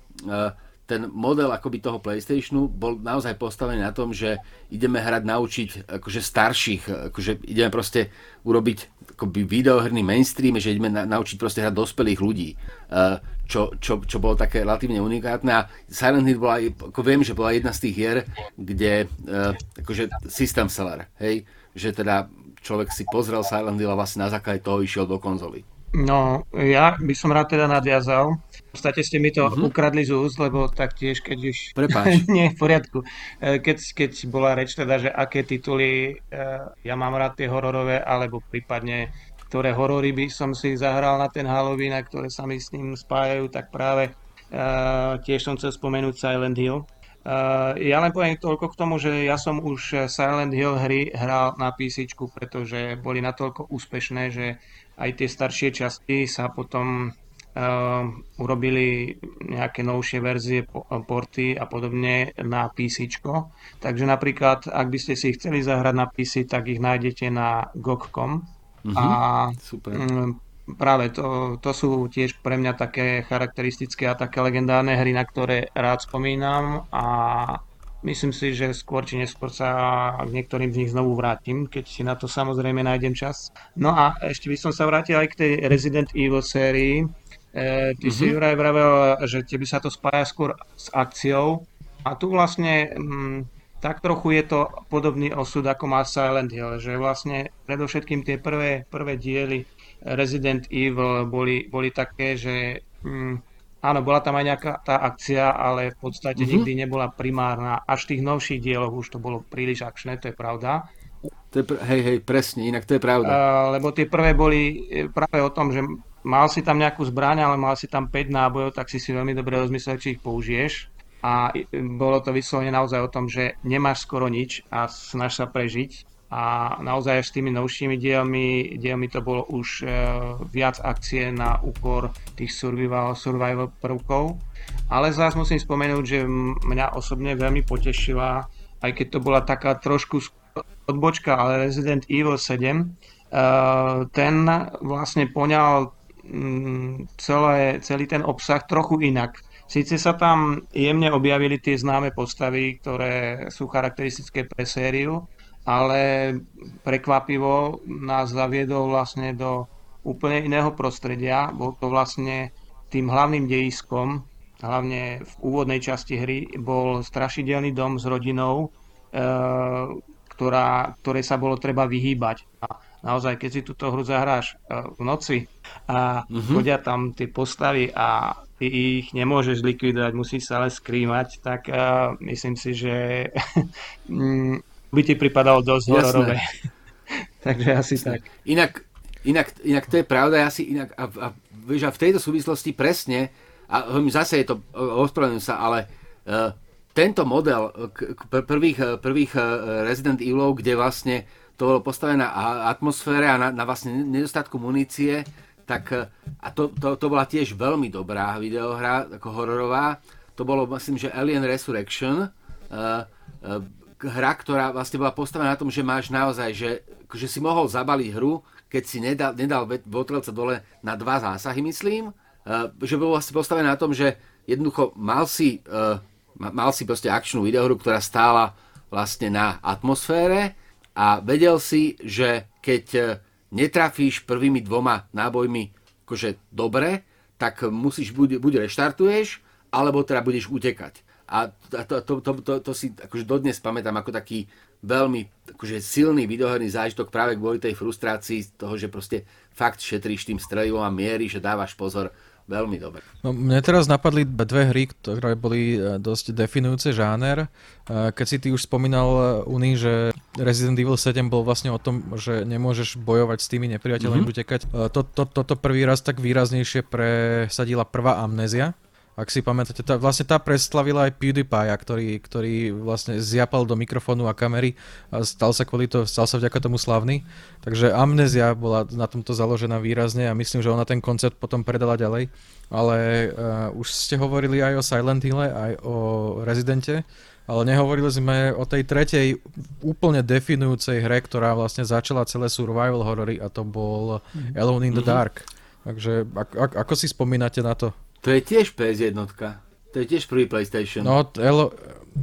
ten model akoby toho PlayStationu bol naozaj postavený na tom, že ideme hrať naučiť akože starších, akože ideme proste urobiť akoby videoherný mainstream, že ideme na, naučiť proste hrať dospelých ľudí, e, čo, čo, čo bolo také relatívne unikátne a Silent Hill bola, ako viem, že bola jedna z tých hier, kde e, akože system seller, hej, že teda človek si pozrel Silent Hill a vlastne na základe toho išiel do konzoly. No, ja by som rád teda nadviazal. V podstate ste mi to Mhm. ukradli z úst, lebo taktiež, keď už... Prepáč. [laughs] Nie, v poriadku. E, Keď, keď bola reč teda, že aké tituly e, ja mám rád tie hororové, alebo prípadne ktoré horory by som si zahral na ten Halloween a ktoré sa mi s ním spájajú, tak práve e, tiež som chcel spomenúť Silent Hill. Uh, ja len poviem toľko k tomu, že ja som už Silent Hill hry hral na PC, pretože boli natoľko úspešné, že aj tie staršie časti sa potom uh, urobili nejaké novšie verzie, porty a podobne na PC. Takže napríklad, ak by ste si chceli zahrať na PC, tak ich nájdete na GOG.com. Mhm. A Super. mm, práve to, to sú tiež pre mňa také charakteristické a také legendárne hry, na ktoré rád spomínam a myslím si, že skôr či neskôr sa k niektorým z nich znovu vrátim, keď si na to samozrejme nájdem čas. No a ešte by som sa vrátil aj k tej Resident Evil sérii. E, ty si Mhm. Juraj vravel, že tebe sa to spája skôr s akciou a tu vlastne mm, tak trochu je to podobný osud ako má Silent Hill, že vlastne predovšetkým tie prvé, prvé diely Resident Evil boli, boli také, že mm, áno, bola tam aj nejaká tá akcia, ale v podstate Mhm. nikdy nebola primárna. Až v tých novších dieloch už to bolo príliš akčné, to je pravda. To je pr- hej, hej, presne, inak to je pravda. Uh, lebo tie prvé boli e, práve o tom, že mal si tam nejakú zbraň, ale mal si tam 5 nábojov, tak si si veľmi dobre rozmyslel, či ich použiješ. A e, bolo to vyslovene naozaj o tom, že nemáš skoro nič a snaž sa prežiť. A naozaj s tými novšími dielmi, dielmi to bolo už e, viac akcie na úkor tých survival, survival prvkov. Ale zás musím spomenúť, že mňa osobne veľmi potešila, aj keď to bola taká trošku odbočka, ale Resident Evil 7, Uh, ten vlastne poňal celé, celý ten obsah trochu inak. Síce sa tam jemne objavili tie známe postavy, ktoré sú charakteristické pre sériu, ale prekvapivo nás zaviedol vlastne do úplne iného prostredia. Bol to vlastne tým hlavným dejiskom, hlavne v úvodnej časti hry, bol strašidelný dom s rodinou, e, ktorá, ktorej sa bolo treba vyhýbať. A naozaj, keď si túto hru zahráš e, v noci a Mhm. chodia tam tie postavy a ty ich nemôžeš likvidovať, musíš sa ale skrýmať, tak uh, myslím si, že [laughs] mm, by ti pripadalo dosť Jasné. hororové. [laughs] Takže asi tak. Inak, inak, inak to je pravda, ja si inak, a, a, vieš, a v tejto súvislosti presne, a zase je to, ospravedlňujem sa, ale uh, tento model k, k prvých, prvých Resident Evilov, kde vlastne to bolo postavené na atmosfére a na, na vlastne nedostatku munície, tak e, a to, to, to bola tiež veľmi dobrá videohra, ako hororová. To bolo, myslím, že Alien Resurrection, uh, uh, hra, ktorá vlastne bola postavená na tom, že máš naozaj, že, že si mohol zabaliť hru, keď si nedal, nedal votrelca dole na dva zásahy, myslím. Uh, že bolo vlastne postavené na tom, že jednoducho mal si, uh, mal si proste akčnú videohru, ktorá stála vlastne na atmosfére a vedel si, že keď uh, netrafíš prvými dvoma nábojmi akože dobre, tak musíš, buď, buď reštartuješ, alebo teda budeš utekať. A to, to, to, to, to si akože dodnes pamätám ako taký veľmi akože silný videoherný zážitok práve kvôli tej frustrácii z toho, že proste fakt šetríš tým strelivom a mieríš, že dávaš pozor veľmi dobre. No, mne teraz napadli dve hry, ktoré boli e, dosť definujúce žáner. E, Keď si ty už spomínal, e, Uni, že Resident Evil 7 bol vlastne o tom, že nemôžeš bojovať s tými nepriateľmi, mm-hmm. utekať. To, to, toto prvý raz tak výraznejšie presadila prvá amnézia. Ak si pamätáte, tá, vlastne tá preslavila aj PewDiePie, ktorý, ktorý vlastne zjapal do mikrofónu a kamery a stal sa kvôli to, stal sa vďaka tomu slavný. Takže Amnézia bola na tomto založená výrazne a myslím, že ona ten koncept potom predala ďalej. Ale uh, už ste hovorili aj o Silent Hill, aj o Residente, ale nehovorili sme o tej tretej úplne definujúcej hre, ktorá vlastne začala celé survival horory a to bol Alone in the Dark. Takže ak, ak, ako si spomínate na to? To je tiež PS1. To je tiež prvý PlayStation. No, Elo,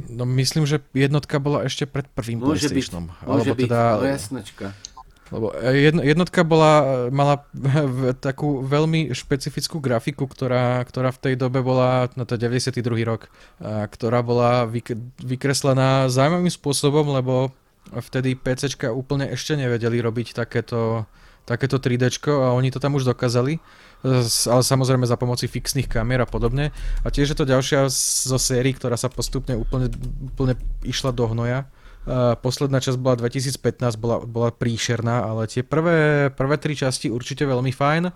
no myslím, že jednotka bola ešte pred prvým môže byť, PlayStationom. môže byť, teda, no jasnočka. lebo jedno, jednotka bola, mala [laughs] takú veľmi špecifickú grafiku, ktorá, ktorá v tej dobe bola, no to je 92. rok, ktorá bola vyk, vykreslená zaujímavým spôsobom, lebo vtedy PCčka úplne ešte nevedeli robiť takéto takéto 3D a oni to tam už dokázali, ale samozrejme za pomoci fixných kamier a podobne. A tiež je to ďalšia zo sérií, ktorá sa postupne úplne, úplne išla do hnoja. Posledná časť bola 2015, bola, bola príšerná, ale tie prvé, prvé tri časti určite veľmi fajn.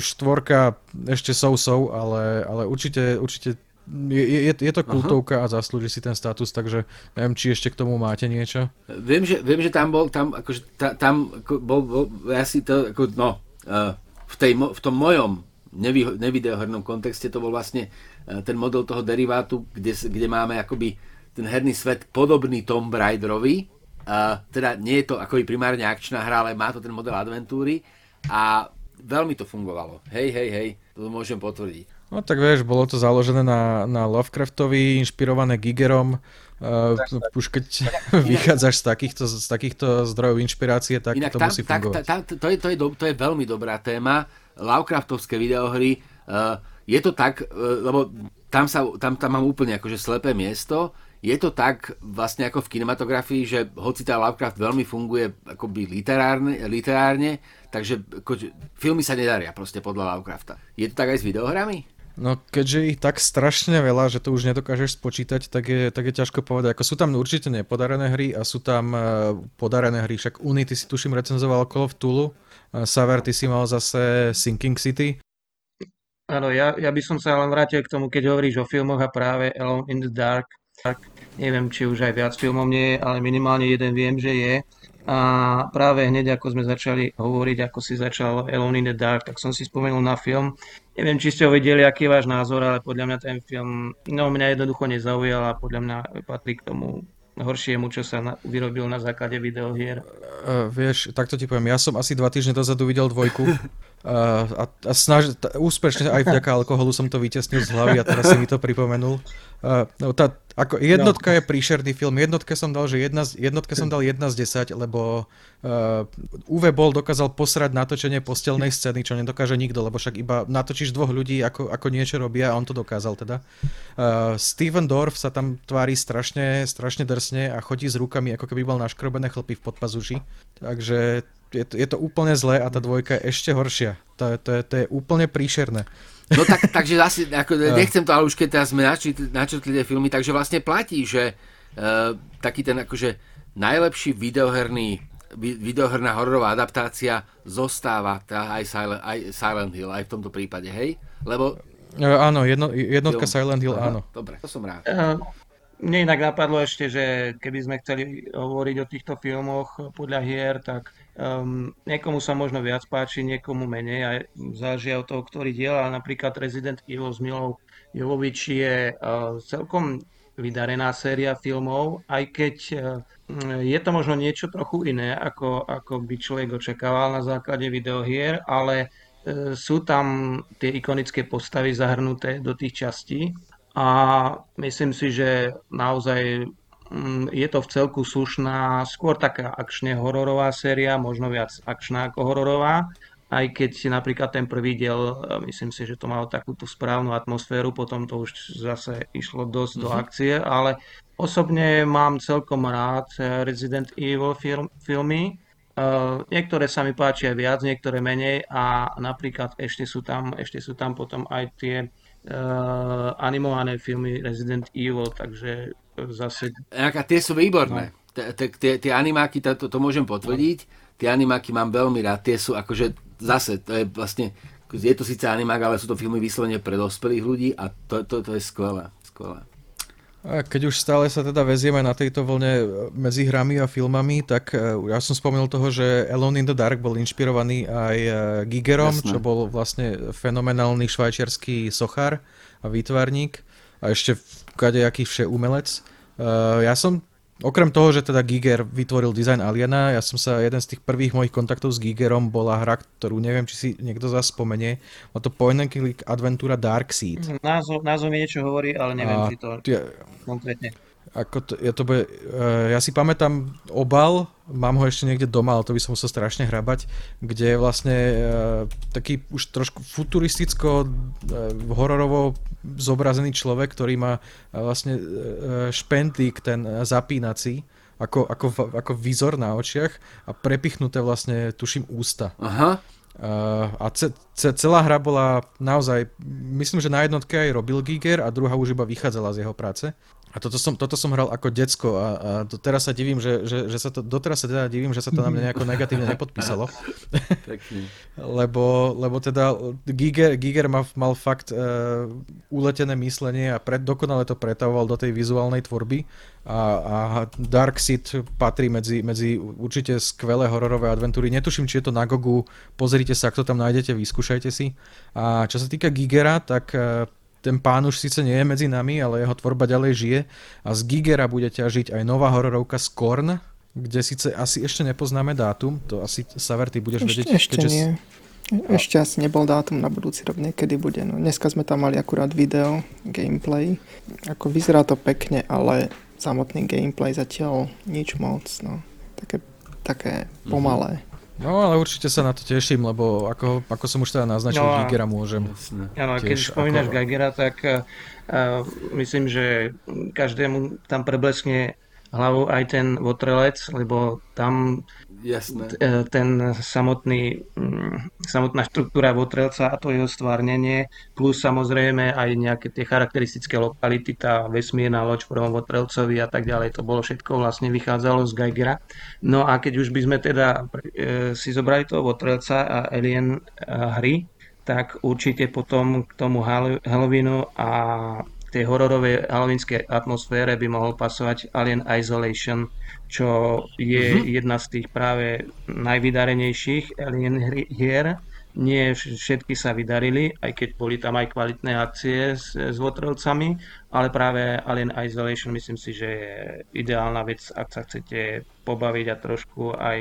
Štvorka ešte sou-sou, ale, ale určite, určite je, je, je to kultovka Aha. a zaslúži si ten status, takže neviem, či ešte k tomu máte niečo. Viem, že, viem, že tam bol, tam, akože, ta, tam ako, bol, bol, ja si to, ako, no, uh, v, tej, v tom mojom nevy, nevideohernom kontexte to bol vlastne uh, ten model toho derivátu, kde, kde máme akoby ten herný svet podobný Tomb Raiderovi, uh, teda nie je to akoby primárne akčná hra, ale má to ten model adventúry a veľmi to fungovalo. Hej, hej, hej, to môžem potvrdiť. No tak vieš, bolo to založené na, na Lovecraftovi, inšpirované Gigerom. Uh, už keď [laughs] [laughs] vychádzaš z takýchto, z takýchto zdrojov inšpirácie, tak Inak to tam, musí fungovať. Tak, to, je, to, je, to je veľmi dobrá téma. Lovecraftovské videohry, uh, je to tak, uh, lebo tam, sa, tam, tam mám úplne akože slepé miesto, je to tak vlastne ako v kinematografii, že hoci tá Lovecraft veľmi funguje akoby literárne, literárne takže ako, filmy sa nedaria proste podľa Lovecrafta. Je to tak aj s videohrami? No keďže ich tak strašne veľa, že to už nedokážeš spočítať, tak je, tak je ťažko povedať. Ako sú tam určite nepodarené hry a sú tam uh, podarené hry. Však Uni, ty si tuším recenzoval Call of Tulu. Uh, Saver, ty si mal zase Sinking City. Áno, ja, ja by som sa len vrátil k tomu, keď hovoríš o filmoch a práve Alone in the Dark. Tak neviem, či už aj viac filmov nie je, ale minimálne jeden viem, že je. A práve hneď ako sme začali hovoriť, ako si začal Alone in the Dark, tak som si spomenul na film. Neviem, či ste ho videli, aký je váš názor, ale podľa mňa ten film, no mňa jednoducho nezaujal a podľa mňa patrí k tomu horšiemu, čo sa na, vyrobil na základe videohier. Uh, vieš, takto ti poviem, ja som asi dva týždne dozadu videl dvojku [laughs] a, a snaž, t- úspešne aj vďaka alkoholu som to vytesnil z hlavy a teraz si mi to pripomenul. Uh, no, tá, ako jednotka no. je príšerný film. Jednotke som dal, že jedna, jednotke som dal 1 z 10, lebo uh, Uwe Boll dokázal posrať natočenie postelnej scény, čo nedokáže nikto, lebo však iba natočíš dvoch ľudí, ako, ako niečo robia a on to dokázal teda. Uh, Steven Dorf sa tam tvári strašne, strašne drsne a chodí s rukami, ako keby mal naškrobené chlpy v podpazuši. Takže je to, je to úplne zlé a tá dvojka je ešte horšia. To, to, je, to je úplne príšerné. No tak, takže asi, ako, [laughs] nechcem to, ale už keď teraz sme načrtli, načrtli tie filmy, takže vlastne platí, že uh, taký ten akože najlepší videoherný videoherná hororová adaptácia zostáva tá aj Silent, aj Silent Hill, aj v tomto prípade, hej? Lebo... Uh, áno, jedno, jednotka film. Silent Hill, Aha, áno. Dobre, to som rád. Uh, mne inak napadlo ešte, že keby sme chceli hovoriť o týchto filmoch podľa hier, tak Um, niekomu sa možno viac páči, niekomu menej a záleží od toho, ktorý diel, ale napríklad Resident Evil s Milou Jovovič je uh, celkom vydarená séria filmov, aj keď uh, je to možno niečo trochu iné, ako, ako by človek očakával na základe videohier, ale uh, sú tam tie ikonické postavy zahrnuté do tých častí a myslím si, že naozaj je to v celku slušná, skôr taká akčne hororová séria, možno viac akčná ako hororová. Aj keď napríklad ten prvý diel, e, myslím si, že to malo takúto správnu atmosféru, potom to už zase išlo dosť mm-hmm. do mhm. akcie, ale osobne mám celkom rád e, Resident Evil film, filmy. Uh, niektoré sa mi páčia viac, niektoré menej a napríklad ešte sú tam, ešte sú tam potom aj tie uh, animované filmy Resident Evil, takže zase... A tie sú výborné. No. Tie animáky, to, to môžem potvrdiť, tie animáky mám veľmi rád, tie sú akože zase, to je vlastne, je to síce animák, ale sú to filmy vyslovene pre dospelých ľudí a to, to, to je skvelé, skvelé. A keď už stále sa teda vezieme na tejto vlne e, medzi hrami a filmami, tak e, ja som spomenul toho, že Alone in the Dark bol inšpirovaný aj e, Gigerom, Jasne. čo bol vlastne fenomenálny švajčiarsky sochár a výtvarník a ešte kadejaký vše umelec. Uh, ja som, okrem toho, že teda Giger vytvoril design Aliena, ja som sa, jeden z tých prvých mojich kontaktov s Gigerom bola hra, ktorú neviem, či si niekto z vás spomenie, má to point and click adventúra Darkseid. Názov, názov mi niečo hovorí, ale neviem, a, či to tie, konkrétne. Ako to, ja, to bude, uh, ja si pamätám obal, mám ho ešte niekde doma, ale to by som musel strašne hrabať, kde je vlastne uh, taký už trošku futuristicko, uh, hororovo zobrazený človek, ktorý má uh, vlastne uh, špentík, ten uh, zapínací ako, ako, ako výzor na očiach a prepichnuté vlastne, tuším, ústa. Aha. Uh, a ce, ce, celá hra bola naozaj, myslím, že na jednotke aj robil Giger a druhá už iba vychádzala z jeho práce. A toto som, toto som hral ako decko a, a teraz sa divím, že, že, že sa to, doteraz sa teda divím, že sa to na mňa nejako negatívne nepodpísalo. [laughs] [laughs] lebo, lebo teda Giger, Giger mal, mal fakt uh, uletené myslenie a pred, dokonale to pretavoval do tej vizuálnej tvorby a, a Dark Seed patrí medzi, medzi určite skvelé hororové adventúry. Netuším, či je to na Gogu, pozrite sa, ak to tam nájdete, vyskúšajte si. A čo sa týka Gigera, tak uh, ten pán už síce nie je medzi nami, ale jeho tvorba ďalej žije a z Gigera bude ťažiť aj nová hororovka Skorn, kde síce asi ešte nepoznáme dátum, to asi Saver, ty budeš ešte, vedieť. Ešte keďže... nie. Ešte asi nebol dátum na budúci rok, niekedy bude. No, dneska sme tam mali akurát video, gameplay. Ako vyzerá to pekne, ale samotný gameplay zatiaľ nič moc. No. Také, také mhm. pomalé. No ale určite sa na to teším, lebo ako, ako som už teda naznačil, no Gigera môžem. Áno, keď spomínaš ako... Gigera, tak uh, myslím, že každému tam prebleskne hlavou aj ten votrelec, lebo tam Jasné. E, ten samotný, mm, samotná štruktúra Votrelca a to jeho stvárnenie, plus samozrejme aj nejaké tie charakteristické lokality, tá vesmírna loď v prvom Votrelcovi a tak ďalej, to bolo všetko vlastne vychádzalo z Geigera. No a keď už by sme teda e, si zobrali toho Votrelca a Alien e, hry, tak určite potom k tomu Halloweenu a tej hororovej halloweenskej atmosfére by mohol pasovať Alien Isolation, čo je mm-hmm. jedna z tých práve najvydarenejších Alien hier. Nie všetky sa vydarili, aj keď boli tam aj kvalitné akcie s, s votrelcami, ale práve Alien Isolation myslím si, že je ideálna vec, ak sa chcete pobaviť a trošku aj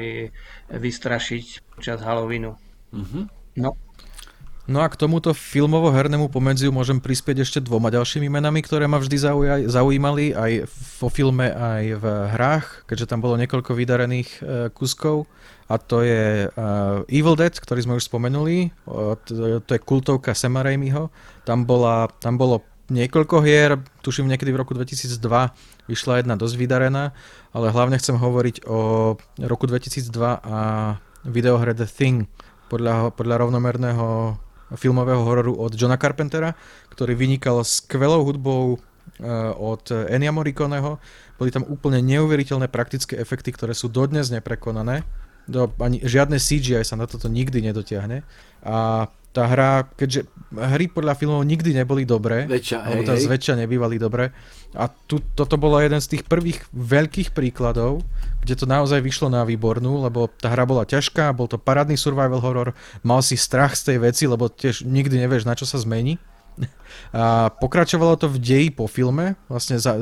vystrašiť počas Halloweenu. Mm-hmm. No. No a k tomuto filmovo-hernému pomedziu môžem prispieť ešte dvoma ďalšími menami, ktoré ma vždy zaujímali aj vo filme, aj v hrách, keďže tam bolo niekoľko vydarených uh, kuskov. A to je uh, Evil Dead, ktorý sme už spomenuli, to je kultovka Sema Raimiho. Tam, bola, tam bolo niekoľko hier, tuším niekedy v roku 2002 vyšla jedna dosť vydarená, ale hlavne chcem hovoriť o roku 2002 a videohre The Thing podľa, podľa rovnomerného filmového hororu od Johna Carpentera, ktorý vynikal skvelou hudbou eh, od Ennio Morriconeho. Boli tam úplne neuveriteľné praktické efekty, ktoré sú dodnes neprekonané. Do, ani, žiadne CGI sa na toto nikdy nedotiahne. A tá hra, keďže hry podľa filmov nikdy neboli dobré, väčšia, alebo tá zväčša nebývali dobré, a tu, toto bolo jeden z tých prvých veľkých príkladov, kde to naozaj vyšlo na výbornú, lebo tá hra bola ťažká, bol to parádny survival horror, mal si strach z tej veci, lebo tiež nikdy nevieš, na čo sa zmení. [laughs] A pokračovalo to v deji po filme, vlastne za,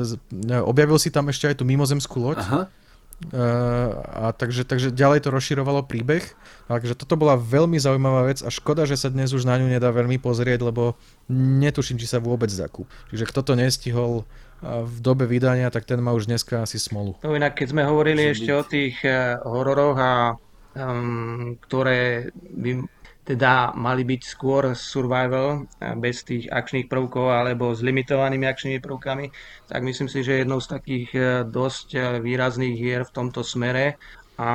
objavil si tam ešte aj tú mimozemskú loď. Aha Uh, a takže, takže ďalej to rozširovalo príbeh. Takže toto bola veľmi zaujímavá vec a škoda, že sa dnes už na ňu nedá veľmi pozrieť, lebo netuším, či sa vôbec zakú. Čiže kto to nestihol v dobe vydania, tak ten má už dneska asi smolu. No inak, keď sme hovorili ešte o tých uh, hororoch, a, um, ktoré by teda mali byť skôr survival bez tých akčných prvkov alebo s limitovanými akčnými prvkami, tak myslím si, že jednou z takých e, dosť e, výrazných hier v tomto smere a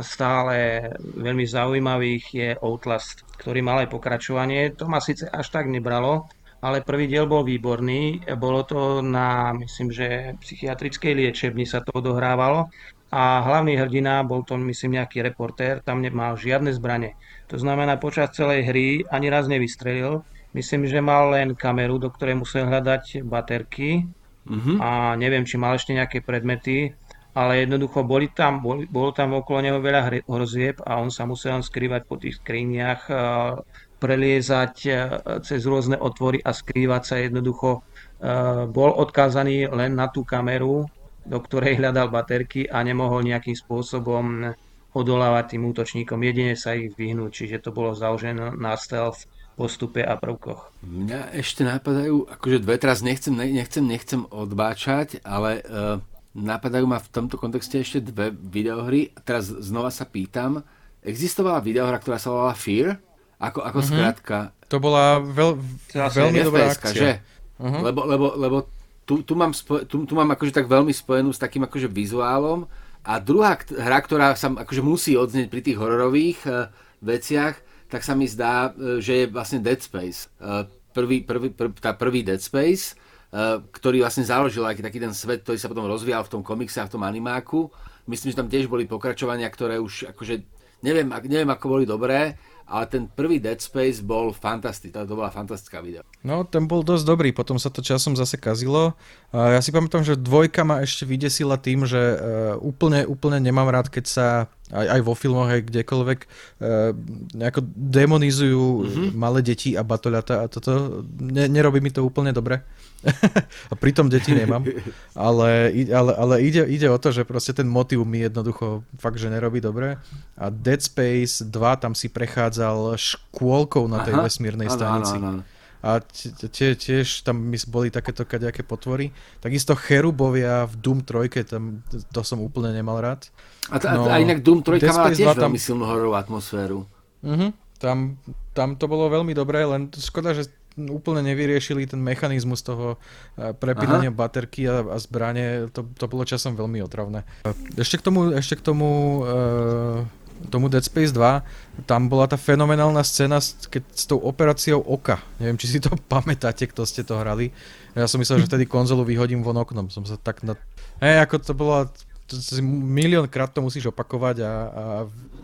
stále veľmi zaujímavých je Outlast, ktorý mal aj pokračovanie. To ma síce až tak nebralo, ale prvý diel bol výborný. Bolo to na, myslím, že psychiatrickej liečebni sa to odohrávalo a hlavný hrdina, bol to myslím nejaký reportér, tam nemal žiadne zbranie. To znamená, počas celej hry ani raz nevystrelil. Myslím, že mal len kameru, do ktorej musel hľadať baterky uh-huh. a neviem, či mal ešte nejaké predmety, ale jednoducho boli tam, boli, bolo tam okolo neho veľa hrozieb a on sa musel skrývať po tých skriniach, preliezať cez rôzne otvory a skrývať sa jednoducho. Bol odkázaný len na tú kameru, do ktorej hľadal baterky a nemohol nejakým spôsobom odolávať tým útočníkom, jedine sa ich vyhnúť, čiže to bolo založené na stealth postupe a prvkoch. Mňa ešte napadajú, akože dve, teraz nechcem, nechcem, nechcem odbáčať, ale uh, napadajú ma v tomto kontexte ešte dve videohry. Teraz znova sa pýtam, existovala videohra, ktorá sa volala Fear? Ako, ako mm-hmm. skrátka? To bola veľ, veľmi dobrá akcia. Že? Uh-huh. Lebo, lebo, lebo tu, tu, mám, spo, tu, tu mám akože tak veľmi spojenú s takým akože vizuálom a druhá hra, ktorá sa akože musí odznieť pri tých hororových uh, veciach, tak sa mi zdá, uh, že je vlastne Dead Space. Uh, prvý, prvý, prv, tá prvý Dead Space, uh, ktorý vlastne založil aký taký ten svet, ktorý sa potom rozvíjal v tom komikse a v tom animáku. Myslím, že tam tiež boli pokračovania, ktoré už akože neviem, neviem ako boli dobré, ale ten prvý Dead Space bol fantastický, to bola fantastická video. No, ten bol dosť dobrý, potom sa to časom zase kazilo. Ja si pamätám, že dvojka ma ešte vydesila tým, že e, úplne, úplne nemám rád, keď sa aj, aj vo filmoch, aj kdekoľvek e, nejako demonizujú mm-hmm. malé deti a batoľata a toto, ne, nerobí mi to úplne dobre. [laughs] a pritom deti nemám. Ale, ale, ale ide, ide o to, že proste ten motiv mi jednoducho fakt, že nerobí dobre. A Dead Space 2 tam si prechádzal škôlkou na tej Aha, vesmírnej stanici. Áno, áno, áno. A tie, tiež tam boli takéto kaďaké potvory. Takisto Cherubovia v Doom 3, tam, to som úplne nemal rád. A, t- no, a inak Doom 3 mala tiež tam... veľmi silnú horovú atmosféru. Uh-huh, tam, tam to bolo veľmi dobré, len škoda, že úplne nevyriešili ten mechanizmus toho eh, prepínania Aha. baterky a, a zbranie, to, to bolo časom veľmi otravné. Ešte k tomu, ešte k tomu, uh, tomu Dead Space 2, tam bola tá fenomenálna scéna keď, s tou operáciou oka. Neviem, či si to [laughs] pamätáte, kto ste to hrali. Ja som myslel, že vtedy konzolu vyhodím von oknom. Som sa tak na... Hej, ako to bola to, to, miliónkrát to musíš opakovať a, a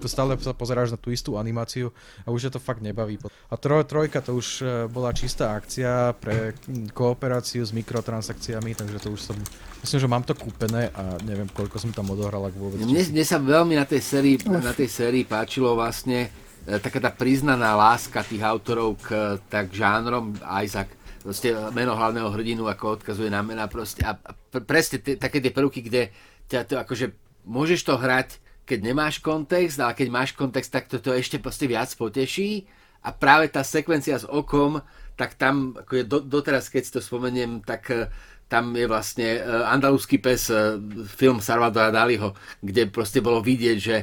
stále sa pozeráš na tú istú animáciu a už je to fakt nebaví. A troj, trojka to už e, bola čistá akcia pre kooperáciu s mikrotransakciami, takže to už som, myslím, že mám to kúpené a neviem, koľko som tam odohral, ak vôbec. Mne, mne sa veľmi na tej sérii, na tej sérii páčilo vlastne e, taká tá priznaná láska tých autorov k tak žánrom Isaac proste meno hlavného hrdinu ako odkazuje na mena proste a, presne t- také tie prvky, kde ťa to akože, môžeš to hrať, keď nemáš kontext, ale keď máš kontext, tak to, to ešte proste viac poteší. A práve tá sekvencia s okom, tak tam, ako je do, doteraz, keď si to spomeniem, tak eh, tam je vlastne uh, andalúzsky pes, uh, film Salvadora Daliho, kde proste bolo vidieť, že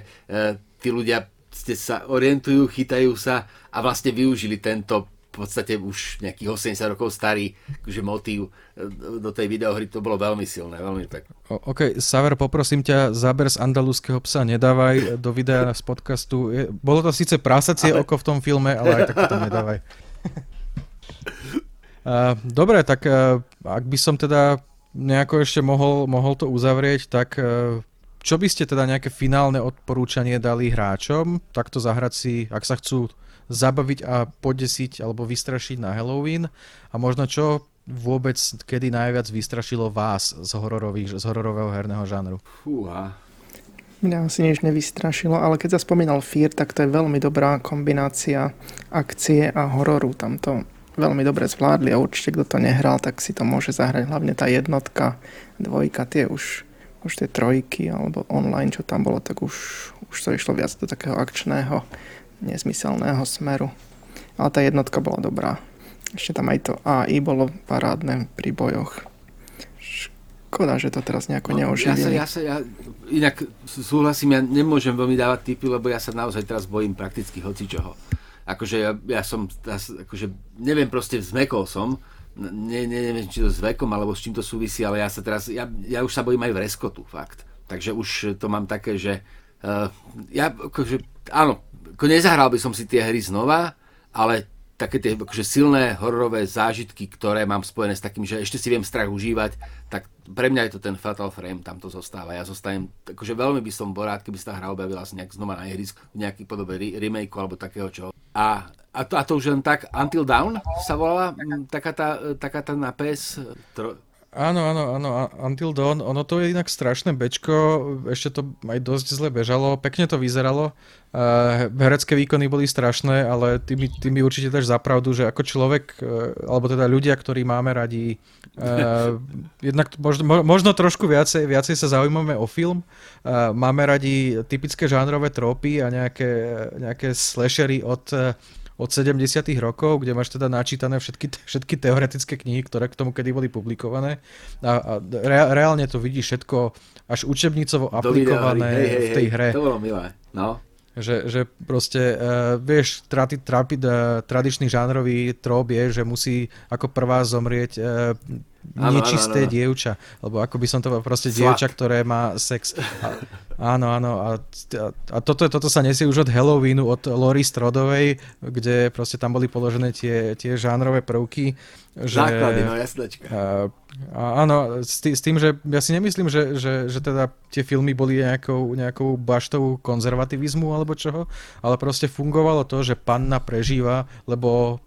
tí ľudia sa orientujú, chytajú sa a vlastne využili tento podstate už nejakých 80 rokov starý akože motív e, do tej videohry, to bolo veľmi silné, veľmi pekné. OK, Saver, poprosím ťa, záber z andalúzského psa nedávaj do videa z podcastu. Je, bolo to síce prasacie ale... oko v tom filme, ale aj tak to nedávaj. [laughs] Dobre, tak e, ak by som teda nejako ešte mohol, mohol to uzavrieť, tak e, čo by ste teda nejaké finálne odporúčanie dali hráčom, takto zahrať si, ak sa chcú zabaviť a podesiť alebo vystrašiť na Halloween a možno čo vôbec kedy najviac vystrašilo vás z, hororových, z hororového herného žánru? Fúha. Mňa asi nič nevystrašilo, ale keď sa spomínal Fear, tak to je veľmi dobrá kombinácia akcie a hororu. Tam to veľmi dobre zvládli a určite kto to nehral, tak si to môže zahrať. Hlavne tá jednotka, dvojka, tie už, už tie trojky alebo online, čo tam bolo, tak už, už to išlo viac do takého akčného nezmyselného smeru. Ale tá jednotka bola dobrá. Ešte tam aj to AI bolo parádne pri bojoch. Škoda, že to teraz nejako no, neoživili. Ja sa, ja sa, ja, inak súhlasím, ja nemôžem veľmi dávať tipy, lebo ja sa naozaj teraz bojím prakticky hocičoho. Akože ja, ja som, akože neviem proste, zmekol som, ne, ne, neviem, či to s vekom, alebo s čím to súvisí, ale ja sa teraz, ja, ja už sa bojím aj v reskotu, fakt. Takže už to mám také, že uh, ja, akože, áno, ako nezahral by som si tie hry znova, ale také tie akože silné hororové zážitky, ktoré mám spojené s takým, že ešte si viem strach užívať, tak pre mňa je to ten Fatal Frame, tam to zostáva. Ja zostanem, akože veľmi by som bol rád, keby sa tá hra objavila nejak znova na ihrisku, v nejaký podobe remake alebo takého čo. A, a, to, a to už len tak, Until Down sa volala, taká tá, taká tá na PS, tro, Áno, áno, áno, Until Dawn, ono to je inak strašné bečko, ešte to aj dosť zle bežalo, pekne to vyzeralo, uh, herecké výkony boli strašné, ale ty mi, ty mi určite dáš zapravdu, že ako človek, uh, alebo teda ľudia, ktorí máme radi, uh, jednak možno, možno trošku viacej, viacej sa zaujímame o film, uh, máme radi typické žánrové trópy a nejaké, nejaké slashery od uh, od 70 rokov, kde máš teda načítané všetky, všetky teoretické knihy, ktoré k tomu kedy boli publikované a, a re, reálne to vidíš všetko až učebnicovo aplikované hej, hej, v tej hre. To bolo milé, no. Že, že proste, uh, vieš, tra, tra, tra, tradičný žánrový trop je, že musí ako prvá zomrieť uh, nečisté ano, ano. dievča, lebo ako by som to bol proste Slut. dievča, ktoré má sex. A, áno, áno, a, a toto, toto sa nesie už od Halloweenu, od Lori Strodovej, kde proste tam boli položené tie, tie žánrové prvky. Že, Základy, no. A, a, áno, s, tý, s tým, že ja si nemyslím, že, že, že teda tie filmy boli nejakou, nejakou baštou konzervativizmu alebo čoho, ale proste fungovalo to, že panna prežíva, lebo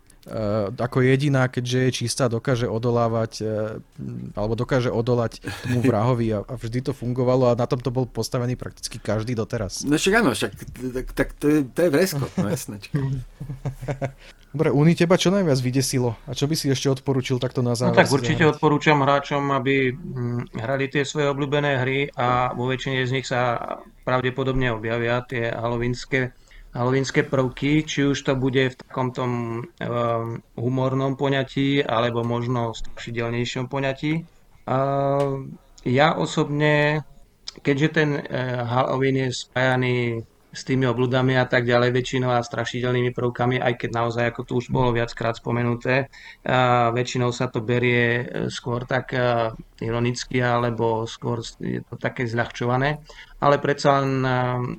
ako jediná, keďže je čistá, dokáže odolávať uh, alebo dokáže odolať tomu vrahovi a, a vždy to fungovalo a na tom to bol postavený prakticky každý doteraz. No však áno, však tak, tak to, je, to je vresko, no. [laughs] Dobre, Uni, teba čo najviac vydesilo? A čo by si ešte odporučil takto na záver? No tak určite odporúčam hráčom, aby hm, hrali tie svoje obľúbené hry a vo väčšine z nich sa pravdepodobne objavia tie halloweenské halloweenské prvky, či už to bude v takom tom um, humornom poňatí, alebo možno strašidelnejšom poňatí. Uh, ja osobne, keďže ten uh, Halloween je spájaný s tými obludami a tak ďalej, väčšinou a strašidelnými prvkami, aj keď naozaj, ako tu už bolo viackrát spomenuté, väčšinou sa to berie e, skôr tak e, ironicky, alebo skôr je to také zľahčované. Ale predsa len, e,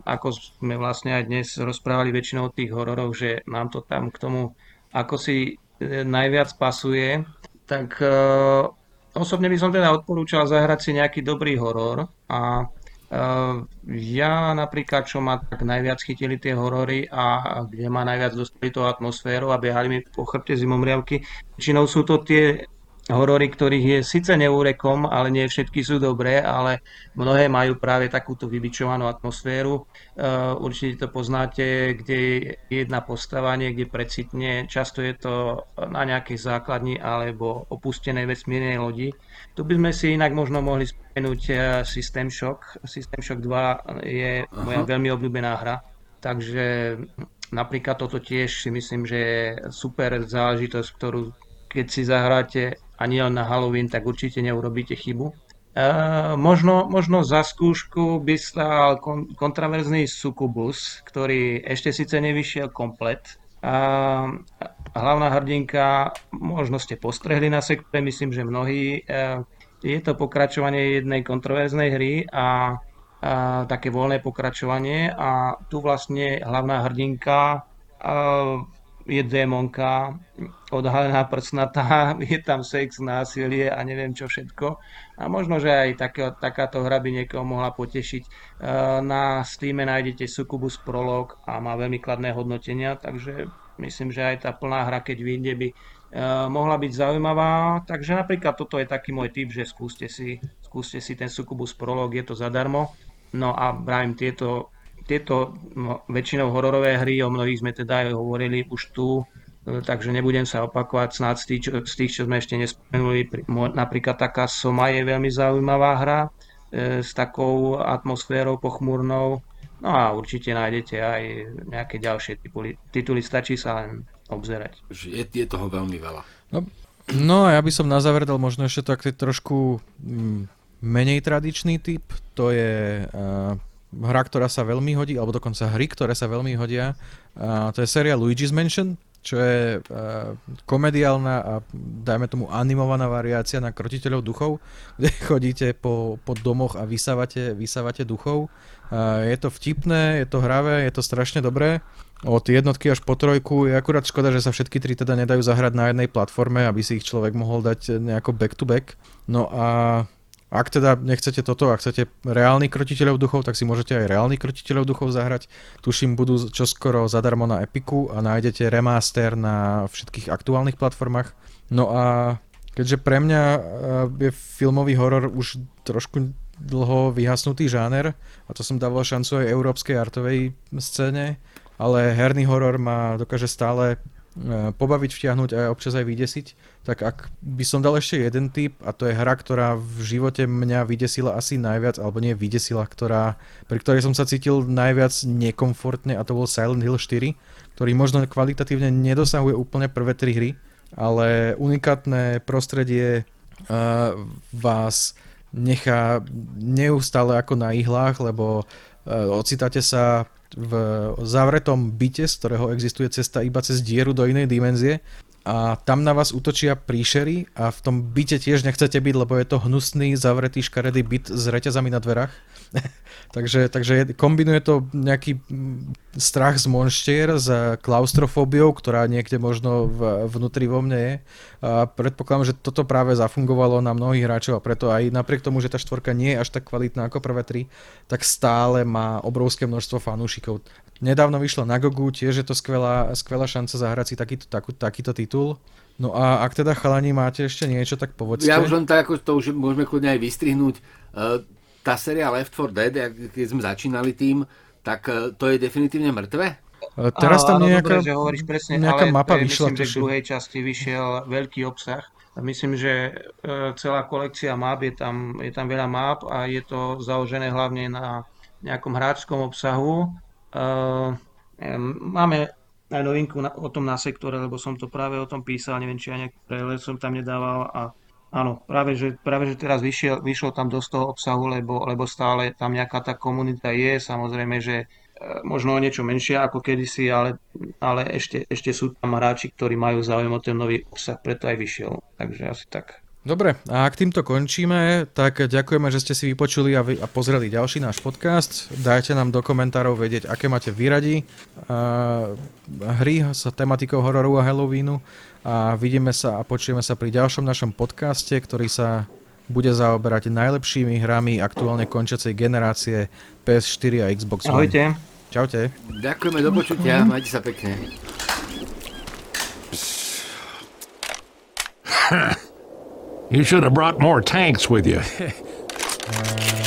ako sme vlastne aj dnes rozprávali väčšinou o tých hororoch, že nám to tam k tomu ako si najviac pasuje, tak osobne by som teda odporúčal zahrať si nejaký dobrý horor a ja napríklad, čo ma tak najviac chytili tie horory a kde ma najviac dostali tú atmosféru a behali mi po chrbte zimomriavky, väčšinou sú to tie horory, ktorých je síce neúrekom, ale nie všetky sú dobré, ale mnohé majú práve takúto vybičovanú atmosféru. Uh, určite to poznáte, kde je jedna postava niekde precitne, často je to na nejakej základni alebo opustenej vesmírnej lodi. Tu by sme si inak možno mohli spomenúť uh, System Shock. System Shock 2 je Aha. moja veľmi obľúbená hra, takže napríklad toto tiež si myslím, že je super záležitosť, ktorú keď si zahráte a nie len na Halloween, tak určite neurobíte chybu. E, možno, možno za skúšku by stal kon, kontraverzný Sukubus, ktorý ešte síce nevyšiel komplet. A hlavná hrdinka, možno ste postrehli na sektore, myslím, že mnohí. E, je to pokračovanie jednej kontroverznej hry a, a také voľné pokračovanie a tu vlastne hlavná hrdinka je démonka, odhalená prsnatá, [laughs] je tam sex, násilie a neviem čo všetko. A možno, že aj také, takáto hra by niekoho mohla potešiť. E, na Steam nájdete Sucubus Prolog a má veľmi kladné hodnotenia, takže myslím, že aj tá plná hra, keď vyjde, by e, mohla byť zaujímavá. Takže napríklad toto je taký môj tip, že skúste si, skúste si ten Sucubus Prolog, je to zadarmo. No a vravím, tieto tieto no, väčšinou hororové hry, o mnohých sme teda aj hovorili už tu, e, takže nebudem sa opakovať snáď z tých, čo, z tých, čo sme ešte nespomenuli. Napríklad taká Soma je veľmi zaujímavá hra e, s takou atmosférou pochmúrnou. No a určite nájdete aj nejaké ďalšie tituly, tituly stačí sa len obzerať. Je, je toho veľmi veľa. No, no ja by som na záver dal možno ešte taký trošku mm, menej tradičný typ, to je uh, hra, ktorá sa veľmi hodí, alebo dokonca hry, ktoré sa veľmi hodia. A to je séria Luigi's Mansion, čo je uh, komediálna a dajme tomu animovaná variácia na krotiteľov duchov, [laughs] kde chodíte po, po domoch a vysávate, vysávate duchov. Je to vtipné, je to hravé, je to strašne dobré. Od jednotky až po trojku je akurát škoda, že sa všetky tri teda nedajú zahrať na jednej platforme, aby si ich človek mohol dať nejako back to back. No a ak teda nechcete toto, ak chcete reálnych krotiteľov duchov, tak si môžete aj reálnych krotiteľov duchov zahrať. Tuším, budú čoskoro zadarmo na Epiku a nájdete remaster na všetkých aktuálnych platformách. No a keďže pre mňa eh, je filmový horor už trošku dlho vyhasnutý žáner, a to som dával šancu aj európskej artovej scéne, ale herný horor ma dokáže stále E, pobaviť, vtiahnuť a občas aj vydesiť, tak ak by som dal ešte jeden typ a to je hra, ktorá v živote mňa vydesila asi najviac, alebo nie vydesila, ktorá, pri ktorej som sa cítil najviac nekomfortne a to bol Silent Hill 4, ktorý možno kvalitatívne nedosahuje úplne prvé tri hry, ale unikátne prostredie uh, vás nechá neustále ako na ihlách, lebo uh, ocitáte sa v zavretom byte, z ktorého existuje cesta iba cez dieru do inej dimenzie a tam na vás útočia príšery a v tom byte tiež nechcete byť, lebo je to hnusný, zavretý, škaredý byt s reťazami na dverách. [laughs] takže, takže kombinuje to nejaký mm, strach z monštier s klaustrofóbiou, ktorá niekde možno v, vnútri vo mne je. A predpokladám, že toto práve zafungovalo na mnohých hráčov a preto aj napriek tomu, že tá štvorka nie je až tak kvalitná ako prvé tri, tak stále má obrovské množstvo fanúšikov. Nedávno vyšlo na Gogu, tiež je to skvelá, skvelá šanca zahrať si takýto, takú, takýto titul. No a ak teda chalani máte ešte niečo, tak povedzte. Ja už len tak, ako to už môžeme kľudne aj vystrihnúť. Tá séria Left 4 Dead, keď sme začínali tým, tak uh, to je definitívne mŕtve? Uh, teraz tam nejaká, dobre, že hovoríš presne, nejaká ale mapa je, vyšla. Myslím, že v druhej časti vyšiel veľký obsah. Myslím, že celá kolekcia map, je tam, je tam veľa map a je to založené hlavne na nejakom hráčskom obsahu máme aj novinku o tom na sektore, lebo som to práve o tom písal, neviem, či aj nejaký trailer som tam nedával a áno, práve že, práve, že teraz vyšiel, vyšlo tam dosť toho obsahu, lebo, lebo stále tam nejaká tá komunita je, samozrejme, že uh, možno o niečo menšia ako kedysi, ale, ale ešte, ešte sú tam hráči, ktorí majú záujem o ten nový obsah, preto aj vyšiel, takže asi tak. Dobre, a ak týmto končíme, tak ďakujeme, že ste si vypočuli a, vy, a pozreli ďalší náš podcast. Dajte nám do komentárov vedieť, aké máte vyradi uh, hry s tematikou hororu a Halloweenu a vidíme sa a počujeme sa pri ďalšom našom podcaste, ktorý sa bude zaoberať najlepšími hrami aktuálne končiacej generácie PS4 a Xbox One. Ahojte. Čaute. Ďakujeme, do počutia, majte sa pekne. You should have brought more tanks with you. [laughs] [laughs] uh...